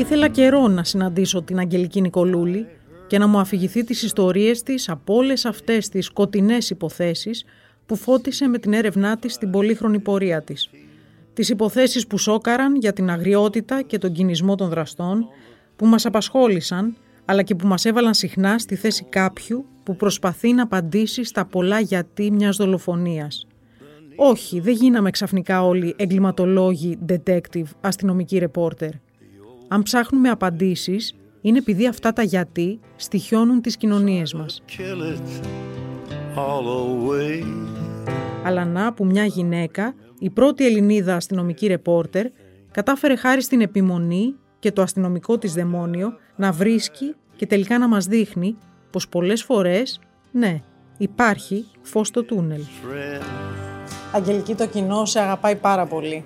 Ήθελα καιρό να συναντήσω την Αγγελική Νικολούλη και να μου αφηγηθεί τις ιστορίες της από όλες αυτές τις σκοτεινές υποθέσεις που φώτισε με την έρευνά της στην πολύχρονη πορεία της. Τις υποθέσεις που σόκαραν για την αγριότητα και τον κινησμό των δραστών, που μας απασχόλησαν, αλλά και που μας έβαλαν συχνά στη θέση κάποιου που προσπαθεί να απαντήσει στα πολλά γιατί μιας δολοφονίας. Όχι, δεν γίναμε ξαφνικά όλοι εγκληματολόγοι, detective, αστυνομικοί ρεπόρτερ. Αν ψάχνουμε απαντήσεις, είναι επειδή αυτά τα γιατί στοιχιώνουν τις κοινωνίες μας. Αλλά να που μια γυναίκα, η πρώτη Ελληνίδα αστυνομική ρεπόρτερ, κατάφερε χάρη στην επιμονή και το αστυνομικό της δαιμόνιο να βρίσκει και τελικά να μας δείχνει πως πολλές φορές, ναι, υπάρχει φως στο τούνελ. Αγγελική το κοινό σε αγαπάει πάρα πολύ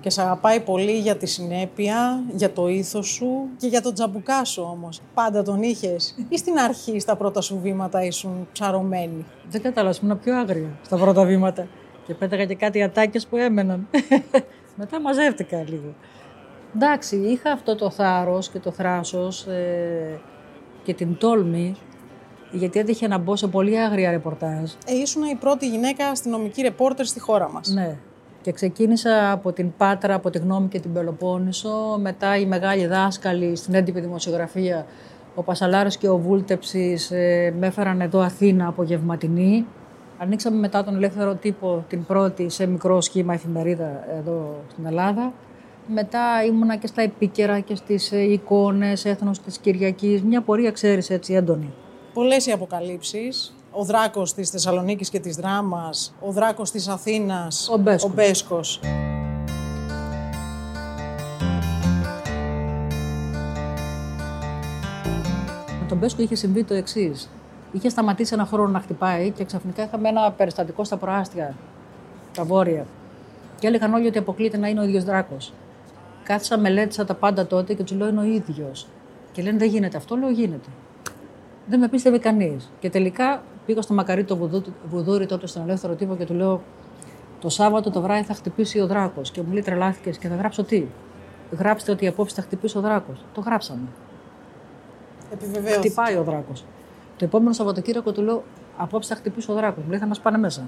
και σε αγαπάει πολύ για τη συνέπεια, για το ήθος σου και για τον τζαμπουκά σου όμως. Πάντα τον είχες ή στην αρχή στα πρώτα σου βήματα ήσουν ψαρωμένη; Δεν κατάλαβα, ήμουν πιο άγρια στα πρώτα βήματα και πέταγα και κάτι ατάκες που έμεναν. Μετά μαζεύτηκα λίγο. Εντάξει, είχα αυτό το θάρρος και το θράσος ε, και την τόλμη γιατί έτυχε να μπω σε πολύ άγρια ρεπορτάζ. Ε, ήσουν η πρώτη γυναίκα αστυνομική ρεπόρτερ στη χώρα μας. Ναι. Και ξεκίνησα από την Πάτρα, από τη Γνώμη και την Πελοπόννησο. Μετά οι μεγάλοι δάσκαλοι στην έντυπη δημοσιογραφία, ο Πασαλάρος και ο Βούλτεψης, ε, με έφεραν εδώ Αθήνα από Γευματινή. Ανοίξαμε μετά τον ελεύθερο τύπο την πρώτη σε μικρό σχήμα εφημερίδα εδώ στην Ελλάδα. Μετά ήμουνα και στα επίκαιρα και στις ε, εικόνες έθνος της Κυριακής. Μια πορεία, ξέρεις, έτσι έντονη. Πολλές οι αποκαλύψεις ο δράκος της Θεσσαλονίκης και της Δράμας, ο δράκος της Αθήνας, ο Μπέσκος. Ο Μπέσκος. Με τον Μπέσκο είχε συμβεί το εξής. Είχε σταματήσει ένα χρόνο να χτυπάει και ξαφνικά είχαμε ένα περιστατικό στα προάστια, τα βόρεια. Και έλεγαν όλοι ότι αποκλείεται να είναι ο ίδιος δράκος. Κάθισα, μελέτησα τα πάντα τότε και του λέω είναι ο ίδιος. Και λένε δεν γίνεται αυτό, λέω γίνεται. Δεν με πίστευε κανείς. Και τελικά πήγα στο μακαρί το βουδούρι τότε στον ελεύθερο τύπο και του λέω το Σάββατο το βράδυ θα χτυπήσει ο δράκος. Και μου λέει τρελάθηκες και θα γράψω τι; Γράψτε ότι απόψε θα χτυπήσει ο δράκος. Το γράψαμε. Επιβεβαίως. Χτυπάει ο δράκος. Το επόμενο Σαββατοκύριακο του λέω απόψε θα χτυπήσει ο δράκος. Μου λέει θα μας πάνε μέσα.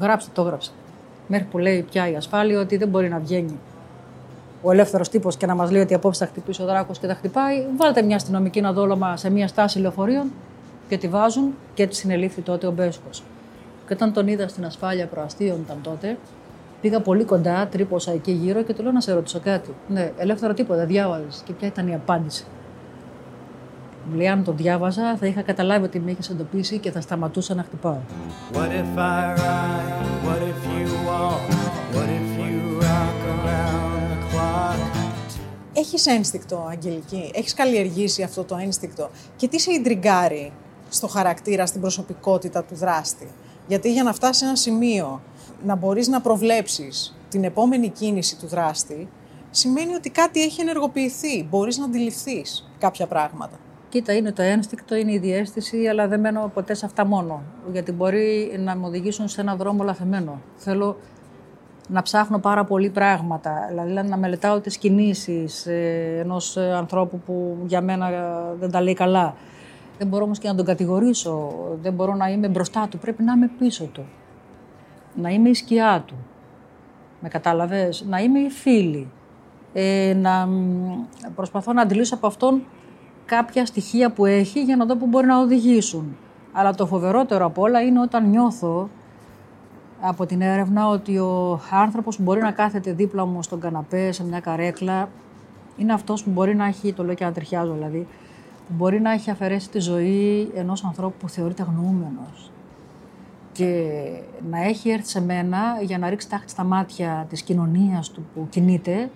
Γράψτε, το γράψα. Μέχρι που λέει πια η ασφάλεια ότι δεν μπορεί να βγαίνει ο ελεύθερος τύπος και να μας λέει ότι απόψε θα χτυπήσει ο δράκος και θα χτυπάει. Βάλτε μια αστυνομική να δόλωμα σε μια στάση λεωφορείων και τη βάζουν και τη συνελήφθη τότε ο Μπέσκος. Και όταν τον είδα στην ασφάλεια προαστίων ήταν τότε, πήγα πολύ κοντά, τρύπωσα εκεί γύρω και του λέω να σε ρωτήσω κάτι. Ναι, ελεύθερο τίποτα, διάβαζες. Και ποια ήταν η απάντηση. Μου λέει, αν το διάβαζα, θα είχα καταλάβει ότι με είχες εντοπίσει και θα σταματούσα να χτυπάω. What if I ride, what if you walk, what if you rock around the clock; Έχεις ένστικτο, Αγγελική, έχεις καλλιεργήσει αυτό το ένστικτο; Και τι σε ιντριγκάρει στο χαρακτήρα, στην προσωπικότητα του δράστη. Γιατί για να φτάσει σε ένα σημείο να μπορείς να προβλέψεις την επόμενη κίνηση του δράστη, σημαίνει ότι κάτι έχει ενεργοποιηθεί, μπορείς να αντιληφθείς κάποια πράγματα. Κοίτα, είναι το ένστικτο, είναι η διέστηση, αλλά δεν μένω ποτέ σε αυτά μόνο. Γιατί μπορεί να με οδηγήσουν σε ένα δρόμο λαθεμένο. Θέλω να ψάχνω πάρα πολύ πράγματα, δηλαδή να μελετάω τις κινήσεις ε, ενός ανθρώπου που για μένα δεν τα λέει καλά. Δεν μπορώ όμως και να τον κατηγορήσω, δεν μπορώ να είμαι μπροστά του, πρέπει να είμαι πίσω του. Να είμαι η σκιά του, με κατάλαβες, να είμαι η φίλη. Ε, να προσπαθώ να αντιλήσω από αυτόν κάποια στοιχεία που έχει για να δω που μπορεί να οδηγήσουν. Αλλά το φοβερότερο από όλα είναι όταν νιώθω από την έρευνα ότι ο άνθρωπος που μπορεί να κάθεται δίπλα μου στον καναπέ, σε μια καρέκλα, είναι αυτός που μπορεί να έχει, το λέω και να ταιριάζω δηλαδή, που μπορεί να έχει αφαιρέσει τη ζωή ενός ανθρώπου που θεωρείται αγνοούμενος και να έχει έρθει σε μένα για να ρίξει τάχτη στα μάτια της κοινωνίας του που κινείται,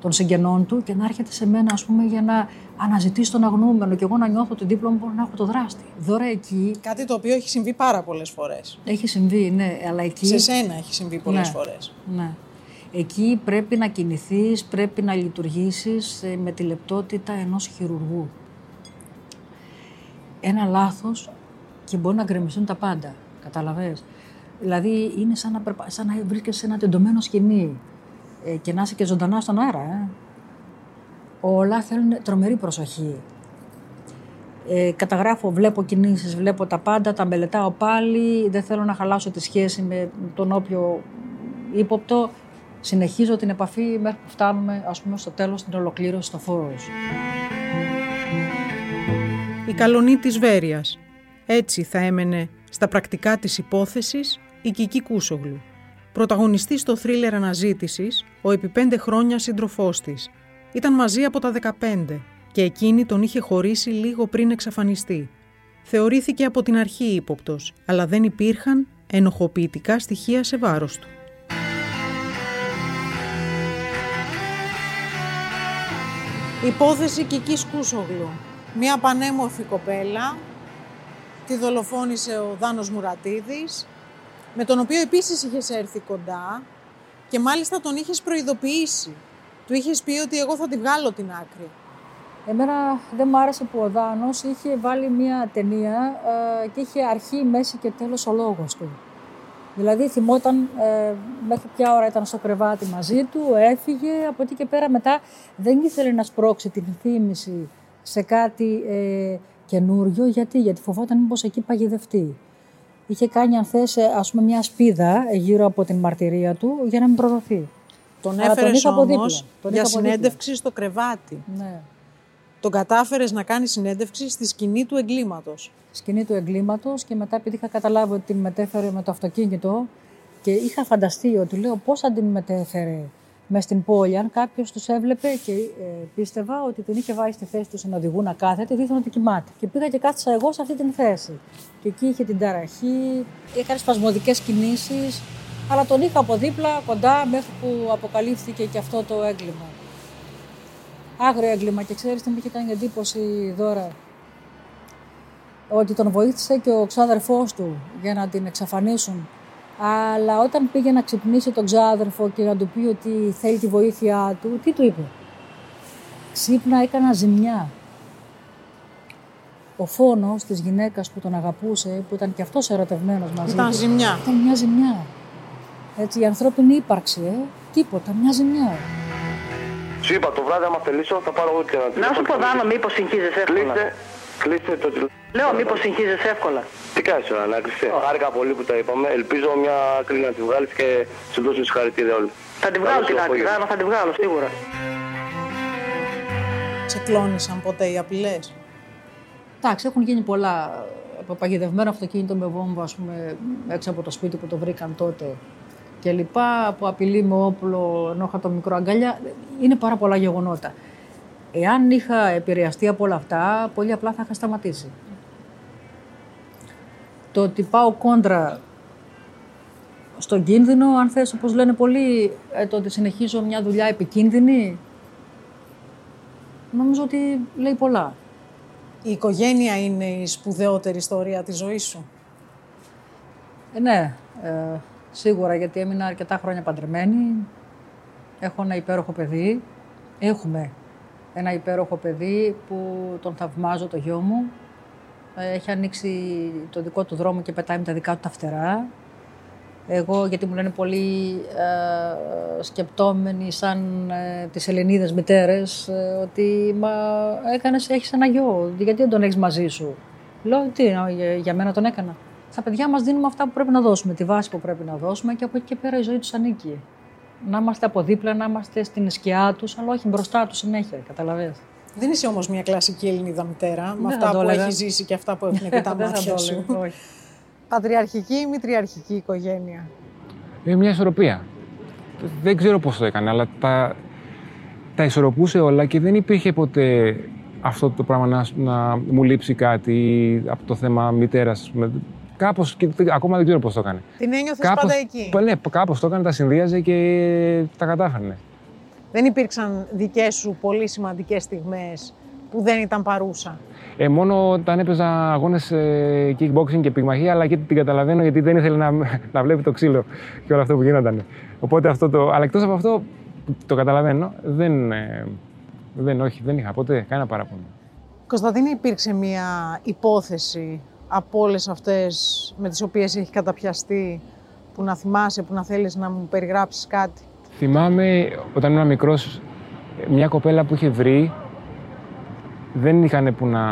των συγγενών του και να έρχεται σε μένα ας πούμε για να αναζητήσει τον αγνοούμενο και εγώ να νιώθω ότι δίπλα μου μπορώ να έχω το δράστη. Δώρα εκεί... Κάτι το οποίο έχει συμβεί πάρα πολλές φορές. Έχει συμβεί, ναι, αλλά εκεί... Σε σένα έχει συμβεί πολλές ναι, φορές. Ναι. Εκεί πρέπει να κινηθείς, πρέπει να λειτουργήσεις ε, με τη λεπτότητα ενός χειρουργού ένα λάθος και μπορεί να γκρεμιστούν τα πάντα. Καταλαβες; Δηλαδή είναι σαν να, σαν να βρίσκεσαι σε ένα τεντωμένο σκηνή ε, και να είσαι και ζωντανά στον αέρα. Ε. Όλα θέλουν τρομερή προσοχή. Ε, καταγράφω, βλέπω κινήσεις, βλέπω τα πάντα, τα μελετάω πάλι, δεν θέλω να χαλάσω τη σχέση με τον όποιο ύποπτο. Συνεχίζω την επαφή μέχρι που φτάνουμε ας πούμε, στο τέλος την ολοκλήρωση στο φόρος. Η καλονή της Βέρειας. Έτσι θα έμενε στα πρακτικά της υπόθεσης η Κική Κούσογλου. Πρωταγωνιστής στο θρίλερ αναζήτησης, ο επί πέντε χρόνια σύντροφός της. Ήταν μαζί από τα 15 και εκείνη τον είχε χωρίσει λίγο πριν εξαφανιστεί. Θεωρήθηκε από την αρχή ύποπτος, αλλά δεν υπήρχαν ενοχοποιητικά στοιχεία σε βάρος του. Υπόθεση Κικής Κούσογλου. Μια πανέμορφη κοπέλα, τη δολοφόνησε ο Δάνος Μουρατίδης, με τον οποίο επίσης είχες έρθει κοντά και μάλιστα τον είχες προειδοποιήσει. Του είχες πει ότι εγώ θα τη βγάλω την άκρη. Εμένα δεν μου άρεσε που ο Δάνος είχε βάλει μια ταινία ε, και είχε αρχή, μέση και τέλος ο λόγος του. Δηλαδή θυμόταν ε, μέχρι ποια ώρα ήταν στο κρεβάτι μαζί του, έφυγε, από εκεί και πέρα μετά δεν ήθελε να σπρώξει την θύμηση σε κάτι ε, καινούριο. Γιατί, γιατί φοβόταν μήπως εκεί παγιδευτεί. Είχε κάνει αν θες ας πούμε μια σπίδα γύρω από την μαρτυρία του για να μην προδοθεί. Τον έφερες όμως για συνέντευξη στο κρεβάτι. Ναι τον κατάφερες να κάνεις συνέντευξη στη σκηνή του εγκλήματος. Σκηνή του εγκλήματος και μετά, επειδή είχα καταλάβει ότι την μετέφερε με το αυτοκίνητο και είχα φανταστεί ότι λέω πώς θα την μετέφερε μες στην πόλη, αν κάποιος τους έβλεπε και ε, πίστευα ότι την είχε βάλει στη θέση του να οδηγούν να κάθεται, δίθεν ότι κοιμάται. Και πήγα και κάθισα εγώ σε αυτή την θέση. Και εκεί είχε την ταραχή, έκανε σπασμωδικές κινήσεις, αλλά τον είχα από δίπλα, κοντά, μέχρι που αποκαλύφθηκε και αυτό το έγκλημα άγριο έγκλημα και ξέρεις τι μου είχε κάνει εντύπωση δώρα; Ότι τον βοήθησε και ο ξάδερφός του για να την εξαφανίσουν. Αλλά όταν πήγε να ξυπνήσει τον ξάδερφο και να του πει ότι θέλει τη βοήθειά του, τι του είπε; Ξύπνα έκανα ζημιά. Ο φόνος της γυναίκας που τον αγαπούσε, που ήταν και αυτός ερωτευμένος μαζί Ήταν ζημιά. Ήταν μια ζημιά. Έτσι, η ανθρώπινη ύπαρξη, ε, τίποτα, μια ζημιά. Σου είπα το βράδυ, άμα θελήσω, θα πάρω εγώ και ένα Να σου πω, Δάνο, μήπως συγχύζεσαι εύκολα; Κλείστε, κλείστε το τηλέφωνο. Λέω, μήπως συγχύζεσαι εύκολα; Τι κάνει τώρα, να κλειστεί. Χάρηκα πολύ που τα είπαμε. Ελπίζω μια άκρη να τη βγάλεις και σου δώσουν συγχαρητήρια όλοι. Θα τη βγάλω την άκρη, Δάνο, θα τη βγάλω σίγουρα. Σε κλώνησαν ποτέ οι απειλές; Εντάξει, έχουν γίνει πολλά. Από παγιδευμένο αυτοκίνητο με βόμβα, ας πούμε, έξω από το σπίτι που το βρήκαν τότε και λοιπά, που απειλεί με όπλο ενώ είχα το μικρό αγκαλιά. Είναι πάρα πολλά γεγονότα. Εάν είχα επηρεαστεί από όλα αυτά, πολύ απλά θα είχα σταματήσει. Το ότι πάω κόντρα στον κίνδυνο, αν θες, όπως λένε πολλοί, ε, το ότι συνεχίζω μια δουλειά επικίνδυνη, νομίζω ότι λέει πολλά. Η οικογένεια είναι η σπουδαιότερη ιστορία της ζωής σου; Ε, ναι. Ε, Σίγουρα γιατί έμεινα αρκετά χρόνια παντρεμένη. Έχω ένα υπέροχο παιδί. Έχουμε ένα υπέροχο παιδί που τον θαυμάζω το γιο μου. Έχει ανοίξει το δικό του δρόμο και πετάει με τα δικά του τα φτερά. Εγώ, γιατί μου λένε πολύ ε, σκεπτόμενοι σαν ε, τις Ελληνίδες μητέρες, ε, ότι μα έκανες, έχεις ένα γιο, γιατί δεν τον έχεις μαζί σου; Λέω, τι, για μένα τον έκανα στα παιδιά μας δίνουμε αυτά που πρέπει να δώσουμε, τη βάση που πρέπει να δώσουμε και από εκεί και πέρα η ζωή τους ανήκει. Να είμαστε από δίπλα, να είμαστε στην σκιά τους, αλλά όχι μπροστά τους συνέχεια. Καταλαβαίνετε. Δεν είσαι όμως μια κλασική Ελληνίδα μητέρα, με αυτά που έχει ζήσει και αυτά που έχουν και τα μάτια σου. Πατριαρχική ή μητριαρχική οικογένεια; Είναι μια ισορροπία. Δεν ξέρω πώς το έκανε, αλλά τα, τα ισορροπούσε όλα και δεν υπήρχε ποτέ αυτό το πράγμα να, να μου λείψει κάτι από το θέμα μητέρας. Κάπως, ακόμα δεν ξέρω πώς το έκανε. Την ένιωθες πάντα εκεί; Ναι, κάπως το έκανε, τα συνδύαζε και τα κατάφερνε. Δεν υπήρξαν δικές σου πολύ σημαντικές στιγμές που δεν ήταν παρούσα; Ε, μόνο όταν έπαιζα αγώνες ε, kickboxing και πυγμαχία, αλλά και την καταλαβαίνω γιατί δεν ήθελε να, να βλέπει το ξύλο και όλο αυτό που γίνονταν. Οπότε αυτό το. Αλλά εκτός από αυτό, το καταλαβαίνω, δεν, ε, δεν, όχι, δεν είχα ποτέ κανένα παράπονο. Κωνσταντίνη, υπήρξε μια υπόθεση από όλες αυτές με τις οποίες έχει καταπιαστεί που να θυμάσαι, που να θέλεις να μου περιγράψεις κάτι; Θυμάμαι όταν ήμουν μικρός μια κοπέλα που είχε βρει δεν είχαν που να,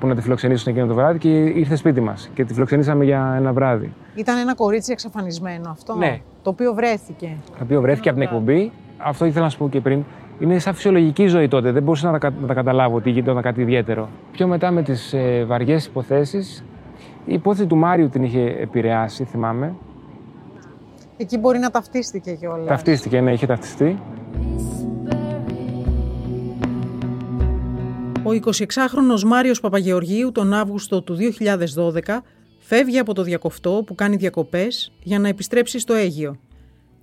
που να τη φιλοξενήσουν εκείνο το βράδυ και ήρθε σπίτι μας και τη φιλοξενήσαμε για ένα βράδυ. Ήταν ένα κορίτσι εξαφανισμένο αυτό. Ναι. Το οποίο βρέθηκε. Το οποίο βρέθηκε από την εκπομπή. Αυτό ήθελα να σου πω και πριν. Είναι σαν φυσιολογική ζωή τότε. Δεν μπορούσα να τα, να τα καταλάβω ότι γινόταν κάτι ιδιαίτερο. Πιο μετά με τις ε, βαριές υποθέσεις, η υπόθεση του Μάριου την είχε επηρεάσει, θυμάμαι. Εκεί μπορεί να ταυτίστηκε κιόλας. Ταυτίστηκε, ναι, είχε ταυτιστεί. Ο 26χρονος Μάριος Παπαγεωργίου τον Αύγουστο του 2012 φεύγει από το διακοφτό που κάνει διακοπές για να επιστρέψει στο Αίγιο.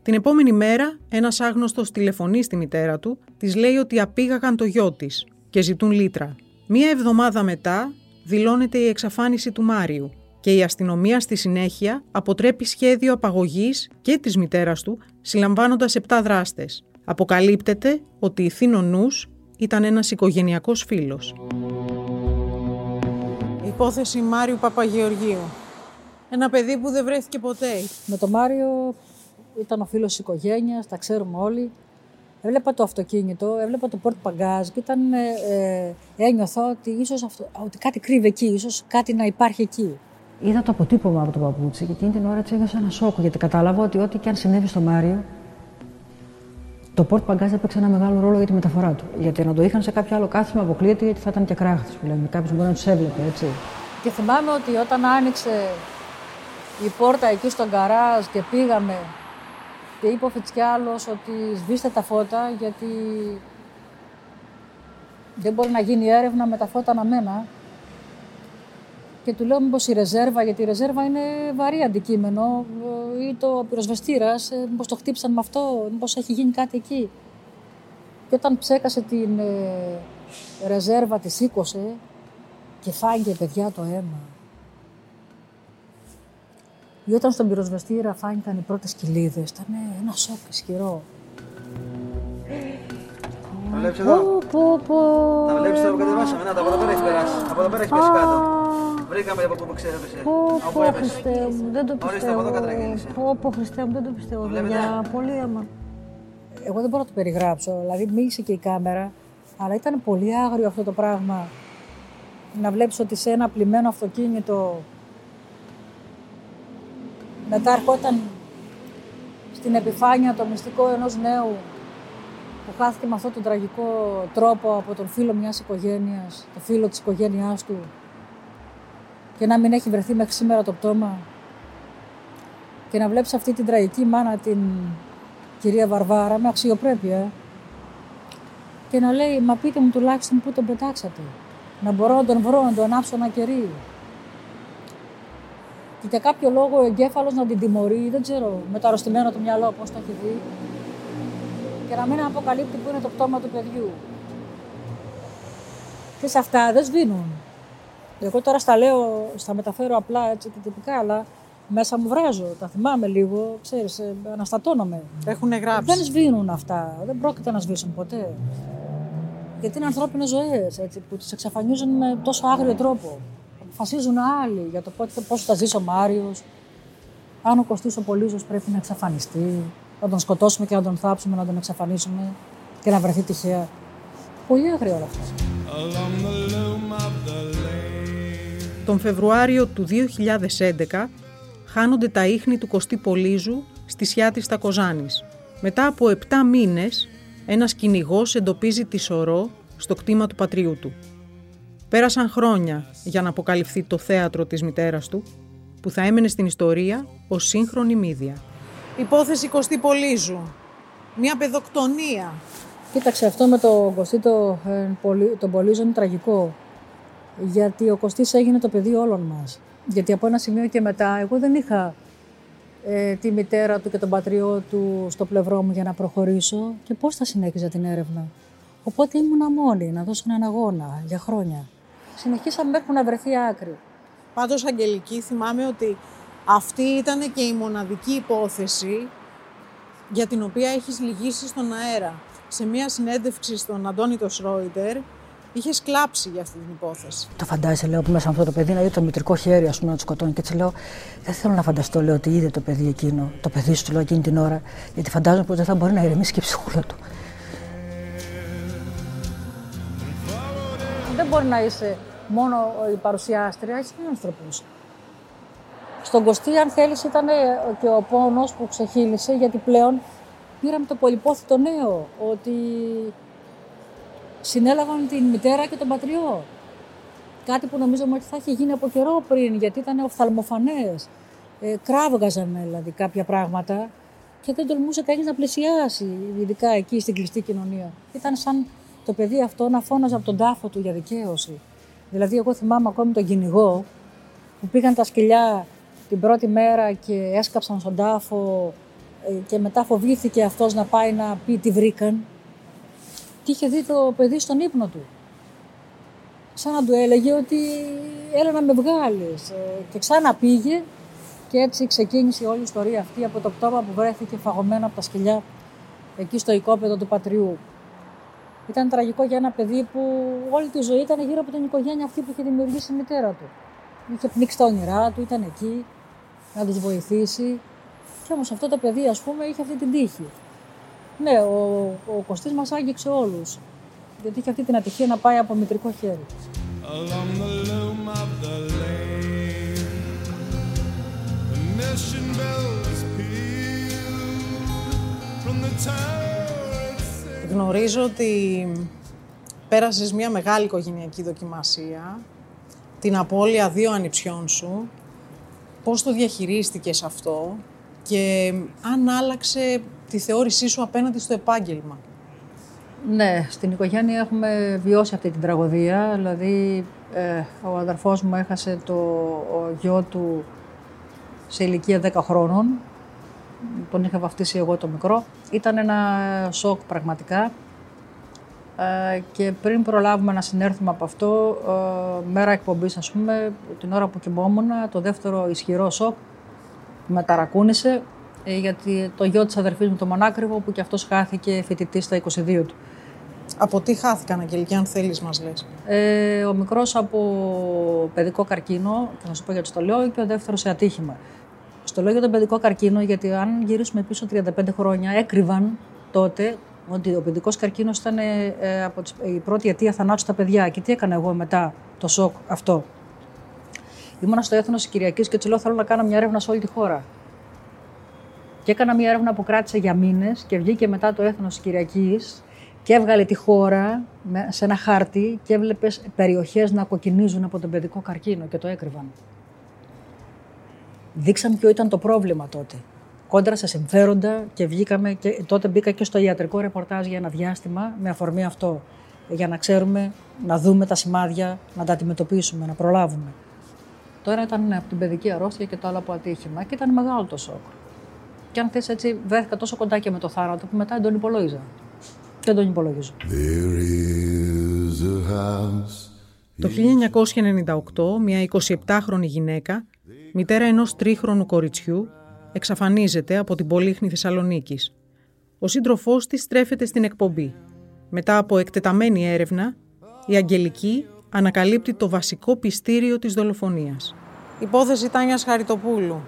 Την επόμενη μέρα ένας άγνωστος τηλεφωνεί στη μητέρα του, της λέει ότι απήγαγαν το γιο της και ζητούν λίτρα. Μία εβδομάδα μετά δηλώνεται η εξαφάνιση του Μάριου και η αστυνομία στη συνέχεια αποτρέπει σχέδιο απαγωγής και της μητέρας του, συλλαμβάνοντας 7 δράστες. Αποκαλύπτεται ότι η Θήνο Νους ήταν ένας οικογενειακός φίλος. Υπόθεση Μάριου Παπαγεωργίου. Ένα παιδί που δεν βρέθηκε ποτέ. Με τον Μάριο ήταν ο φίλος της οικογένειας, τα ξέρουμε όλοι. Έβλεπα το αυτοκίνητο, έβλεπα το πόρτ παγκάζ και ήταν, ε, ε, ένιωθα ότι ίσως αυτό, ότι κάτι κρύβει εκεί, ίσως κάτι να υπάρχει εκεί. Είδα το αποτύπωμα από το παπούτσι και εκείνη την ώρα έτσι ένιωσα ένα σόκο γιατί κατάλαβα ότι ό,τι και αν συνέβη στο Μάριο το πόρτ παγκάζ έπαιξε ένα μεγάλο ρόλο για τη μεταφορά του. Γιατί να το είχαν σε κάποιο άλλο κάθισμα αποκλείεται γιατί θα ήταν και κράχτης που λέμε. Κάποιος μπορεί να τους έβλεπε, έτσι. Και θυμάμαι ότι όταν άνοιξε η πόρτα εκεί στον καράζ και πήγαμε και είπε ο Φιτσιάλος ότι σβήστε τα φώτα γιατί δεν μπορεί να γίνει έρευνα με τα φώτα αναμένα. Και του λέω μήπως η ρεζέρβα, γιατί η ρεζέρβα είναι βαρύ αντικείμενο ή το πυροσβεστήρας, ε, μήπως το χτύπησαν με αυτό, μήπως έχει γίνει κάτι εκεί. Και όταν ψέκασε την ε, ρεζέρβα, τη σήκωσε και φάγε παιδιά το αίμα. Ή όταν στον πυροσβεστήρα φάνηκαν οι πρώτες κοιλίδες, ήταν ένα σοκ ισχυρό. Τα βλέπεις εδώ; Πω, πω. Τα βλέπεις εδώ που κατεβάσαμε. Να, τα από εδώ πέρα έχει περάσει. Από εδώ πέρα έχει πέσει κάτω. Βρήκαμε από πού ξέπεσε. Πω, Από πω, έπεσε. Χριστέ μου, δεν το Ορίστε, πιστεύω. από εδώ κατραγγείλησε. Πω, πω, Χριστέ μου, δεν το πιστεύω. βλέπετε; Παιδιά, πολύ αίμα. Εγώ δεν μπορώ να το περιγράψω. Δηλαδή, μίλησε και η κάμερα, αλλά ήταν πολύ άγριο αυτό το πράγμα. Να βλέπεις ότι σε ένα πλημμένο αυτοκίνητο μετά ερχόταν στην επιφάνεια το μυστικό ενός νέου που χάθηκε με αυτόν τον τραγικό τρόπο από τον φίλο μιας οικογένειας, το φίλο της οικογένειάς του και να μην έχει βρεθεί μέχρι σήμερα το πτώμα. Και να βλέπεις αυτή την τραγική μάνα την κυρία Βαρβάρα με αξιοπρέπεια. Και να λέει μα πείτε μου τουλάχιστον πού τον πετάξατε. Να μπορώ να τον βρω, να τον ανάψω ένα κερί και για κάποιο λόγο ο εγκέφαλος να την τιμωρεί, δεν ξέρω, με το αρρωστημένο του μυαλό πώς το έχει δει. Και να μην αποκαλύπτει που είναι το πτώμα του παιδιού. Και σε αυτά δεν σβήνουν. Εγώ τώρα στα λέω, στα μεταφέρω απλά έτσι και τυπικά, αλλά μέσα μου βράζω, τα θυμάμαι λίγο, ξέρεις, ε, αναστατώνομαι. Έχουν γράψει. Δεν σβήνουν αυτά, δεν πρόκειται να σβήσουν ποτέ. Γιατί είναι ανθρώπινες ζωές, έτσι, που τις εξαφανίζουν με τόσο άγριο τρόπο. Αποφασίζουν άλλοι για το πότε, πώς θα ζήσει ο Μάριος, αν ο Κωστής ο Πολύζος πρέπει να εξαφανιστεί, να τον σκοτώσουμε και να τον θάψουμε, να τον εξαφανίσουμε και να βρεθεί τυχαία. Πολύ άγριο όλα αυτά. Τον Φεβρουάριο του 2011 χάνονται τα ίχνη του Κωστή Πολύζου στη Σιά της Τακοζάνης. Μετά από 7 μήνες, ένας κυνηγός εντοπίζει τη σωρό στο κτήμα του πατριού του. Πέρασαν χρόνια για να αποκαλυφθεί το θέατρο της μητέρας του, που θα έμενε στην ιστορία ως σύγχρονη μύδια. Υπόθεση Κωστή Πολύζου. Μια παιδοκτονία. Κοίταξε, αυτό με τον Κωστή το, ε, πολυ- τον Πολύζο είναι τραγικό. Γιατί ο Κωστής έγινε το παιδί όλων μας. Γιατί από ένα σημείο και μετά, εγώ δεν είχα ε, τη μητέρα του και τον πατριό του στο πλευρό μου για να προχωρήσω και πώς θα συνέχιζα την έρευνα. Οπότε ήμουνα μόνη να δώσω έναν αγώνα για χρόνια. Συνεχίσαμε μέχρι να βρεθεί άκρη. Πάντως, Αγγελική, θυμάμαι ότι αυτή ήταν και η μοναδική υπόθεση για την οποία έχεις λυγίσει στον αέρα. Σε μία συνέντευξη στον Αντώνη το Σρόιτερ, Είχες κλάψει για αυτή την υπόθεση. Το φαντάζεσαι, λέω, που μέσα αυτό το παιδί να είδε το μητρικό χέρι, ας πούμε, να του σκοτώνει. Και έτσι λέω, δεν θέλω να φανταστώ, λέω, ότι είδε το παιδί εκείνο, το παιδί σου, του λέω εκείνη την ώρα, γιατί φαντάζομαι πως δεν θα μπορεί να ηρεμήσει και η ψυχούλα του. Δεν μπορεί να είσαι μόνο η παρουσιάστρια, είσαι άνθρωπος. Στον Κωστή, αν θέλεις, ήταν ε, και ο πόνος που ξεχύλισε, γιατί πλέον πήραμε το πολυπόθητο νέο, ότι συνέλαβαν την μητέρα και τον πατριό. Κάτι που νομίζαμε ότι θα είχε γίνει από καιρό πριν, γιατί ήταν οφθαλμοφανές. Ε, κράβγαζαν δηλαδή κάποια πράγματα και δεν τολμούσε κανείς να πλησιάσει, ειδικά εκεί στην κλειστή κοινωνία. Ήταν σαν το παιδί αυτό να φώναζε από τον τάφο του για δικαίωση. Δηλαδή, εγώ θυμάμαι ακόμη τον κυνηγό που πήγαν τα σκυλιά την πρώτη μέρα και έσκαψαν στον τάφο ε, και μετά φοβήθηκε αυτός να πάει να πει τι βρήκαν. Τι είχε δει το παιδί στον ύπνο του. Σαν να του έλεγε ότι έλα να με βγάλεις. Ε, και ξανά πήγε και έτσι ξεκίνησε όλη η ιστορία αυτή από το πτώμα που βρέθηκε φαγωμένο από τα σκυλιά εκεί στο οικόπεδο του πατριού. Ήταν τραγικό για ένα παιδί που όλη τη ζωή ήταν γύρω από την οικογένεια αυτή που είχε δημιουργήσει η μητέρα του. Είχε πνίξει τα όνειρά του, ήταν εκεί να τους βοηθήσει. Και όμως αυτό το παιδί, ας πούμε, είχε αυτή την τύχη. Ναι, ο, ο Κωστής μας άγγιξε όλους. Γιατί είχε αυτή την ατυχία να πάει από μητρικό χέρι. Γνωρίζω ότι πέρασες μια μεγάλη οικογενειακή δοκιμασία, την απώλεια δύο ανιψιών σου, πώς το διαχειρίστηκες αυτό; Και αν άλλαξε τη θεώρησή σου απέναντι στο επάγγελμα; Ναι, στην οικογένεια έχουμε βιώσει αυτή την τραγωδία. Δηλαδή, ε, ο αδερφός μου έχασε το ο γιο του σε ηλικία 10 χρόνων. Τον είχα βαφτίσει εγώ το μικρό. Ήταν ένα σοκ πραγματικά. Ε, και πριν προλάβουμε να συνέρθουμε από αυτό, ε, μέρα εκπομπής, ας πούμε, την ώρα που κοιμόμουν, το δεύτερο ισχυρό σοκ με ταρακούνησε, ε, γιατί το γιο της αδερφής μου, το μονάκριβο, που και αυτός χάθηκε φοιτητή στα 22 του. Από τι χάθηκαν, Αγγελική, αν θέλεις μας λες; Ε, ο μικρός από παιδικό καρκίνο, και θα σου πω γιατί το λέω, και ο δεύτερος σε ατύχημα. Στο λέω για τον παιδικό καρκίνο, γιατί αν γυρίσουμε πίσω 35 χρόνια, έκρυβαν τότε ότι ο παιδικός καρκίνος ήταν ε, από τις, η πρώτη αιτία θανάτου στα παιδιά. Και τι έκανα εγώ μετά το σοκ αυτό; Ήμουνα στο έθνος της Κυριακής και του λέω: Θέλω να κάνω μια έρευνα σε όλη τη χώρα. Και έκανα μια έρευνα που κράτησε για μήνες και βγήκε μετά το έθνος της Κυριακής και έβγαλε τη χώρα σε ένα χάρτη και έβλεπες περιοχές να κοκκινίζουν από τον παιδικό καρκίνο και το έκρυβαν. Δείξαμε ποιο ήταν το πρόβλημα τότε. Κόντρα σε συμφέροντα και βγήκαμε και τότε μπήκα και στο ιατρικό ρεπορτάζ για ένα διάστημα με αφορμή αυτό. Για να ξέρουμε, να δούμε τα σημάδια, να τα αντιμετωπίσουμε, να προλάβουμε. Τώρα ήταν από την παιδική αρρώστια και το άλλο από ατύχημα και ήταν μεγάλο το σοκ. Και αν θες έτσι, βρέθηκα τόσο κοντά και με το θάνατο που μετά δεν τον υπολόγιζα. Δεν τον υπολογίζω. Το 1998, μια 27χρονη γυναίκα, μητέρα ενός τρίχρονου κοριτσιού, εξαφανίζεται από την Πολύχνη Θεσσαλονίκης. Ο σύντροφός της στρέφεται στην εκπομπή. Μετά από εκτεταμένη έρευνα, η Αγγελική ανακαλύπτει το βασικό πιστήριο της δολοφονίας. Υπόθεση Τάνιας Χαριτοπούλου.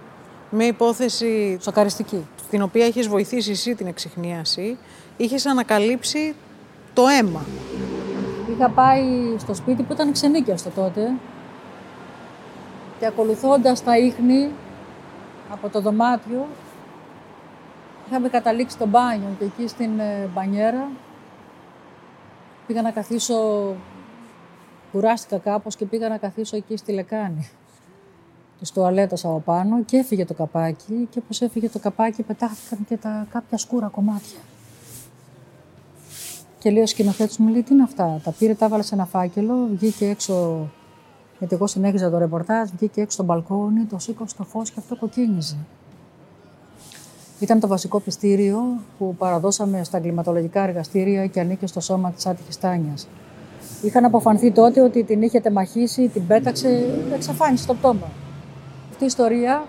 Μια υπόθεση Σοκαριστική. στην οποία έχεις βοηθήσει εσύ την εξυχνίαση, είχες ανακαλύψει το αίμα. Είχα πάει στο σπίτι που ήταν ξενίκιαστο τότε και ακολουθώντας τα ίχνη από το δωμάτιο είχαμε καταλήξει το μπάνιο και εκεί στην ε, μπανιέρα πήγα να καθίσω, κουράστηκα κάπως και πήγα να καθίσω εκεί στη λεκάνη της τουαλέτας από πάνω και έφυγε το καπάκι και όπως έφυγε το καπάκι πετάχτηκαν και τα κάποια σκούρα κομμάτια. Και λέει ο σκηνοθέτης μου, λέει, τι είναι αυτά. Τα πήρε, τα έβαλε σε ένα φάκελο, βγήκε έξω. Γιατί εγώ συνέχιζα το ρεπορτάζ, βγήκε έξω στο μπαλκόνι, το σήκωσε στο φως και αυτό κοκκίνιζε. Ήταν το βασικό πιστήριο που παραδώσαμε στα εγκληματολογικά εργαστήρια και ανήκε στο σώμα της άτυχης Τάνιας. Είχαν αποφανθεί τότε ότι την είχε τεμαχίσει, την πέταξε, εξαφάνισε το πτώμα. Αυτή η ιστορία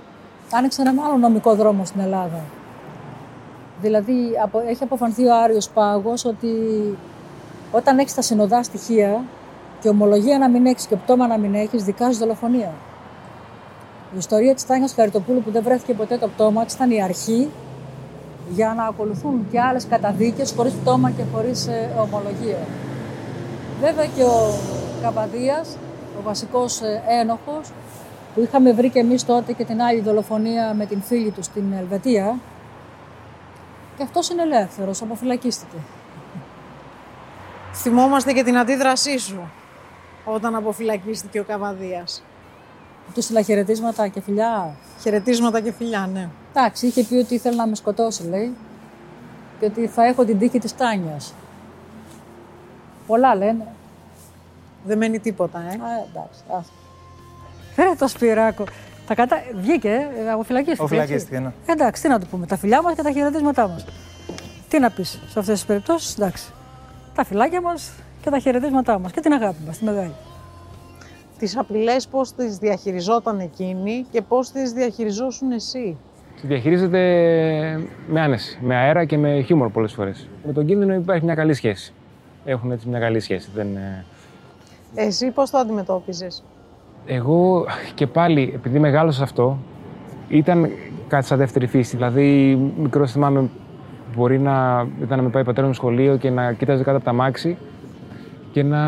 άνοιξε έναν άλλο νομικό δρόμο στην Ελλάδα. Δηλαδή, έχει αποφανθεί ο Άριος Πάγος ότι όταν έχεις τα συνοδά στοιχεία και ομολογία να μην έχεις και πτώμα να μην έχεις, δικάζεις δολοφονία. Η ιστορία της Τάνιας Χαριτοπούλου που δεν βρέθηκε ποτέ το πτώμα της ήταν η αρχή για να ακολουθούν και άλλες καταδίκες χωρίς πτώμα και χωρίς ε, ομολογία. Βέβαια και ο Καπαδίας, ο βασικός ε, ένοχος, που είχαμε βρει και εμείς τότε και την άλλη δολοφονία με την φίλη του στην Ελβετία. Και αυτός είναι ελεύθερος, αποφυλακίστηκε. Θυμόμαστε και την αντίδρασή σου όταν αποφυλακίστηκε ο Καβαδίας. Του στείλα χαιρετίσματα και φιλιά. Χαιρετίσματα και φιλιά, ναι. Εντάξει, είχε πει ότι ήθελε να με σκοτώσει, λέει. Και ότι θα έχω την τύχη της Τάνιας. Πολλά λένε. Δεν μένει τίποτα, ε. Α, εντάξει, άστα. Φέρε το Σπυράκο. Τα κατα... Βγήκε, ε, αποφυλακίστηκε. Αποφυλακίστηκε, έτσι. ναι. Εντάξει, τι να του πούμε. Τα φιλιά μας και τα χαιρετίσματά μας. Τι να πεις σε αυτές τις περιπτώσεις, εντάξει. Τα φιλάκια μας και τα χαιρετίσματά μας και την αγάπη μας, τη μεγάλη. Τις απειλές πώς τις διαχειριζόταν εκείνη και πώς τις διαχειριζόσουν εσύ; Τη διαχειρίζεται με άνεση, με αέρα και με χιούμορ πολλές φορές. Με τον κίνδυνο υπάρχει μια καλή σχέση. Έχουν έτσι μια καλή σχέση. Δεν, ε, Εσύ πώς το αντιμετώπιζες; Εγώ και πάλι, επειδή μεγάλωσα αυτό, ήταν κάτι σαν δεύτερη φύση. Δηλαδή, μικρό θυμάμαι, μπορεί να ήταν να με πάει πατέρα μου σχολείο και να κοίταζε κάτω από τα μάξι και να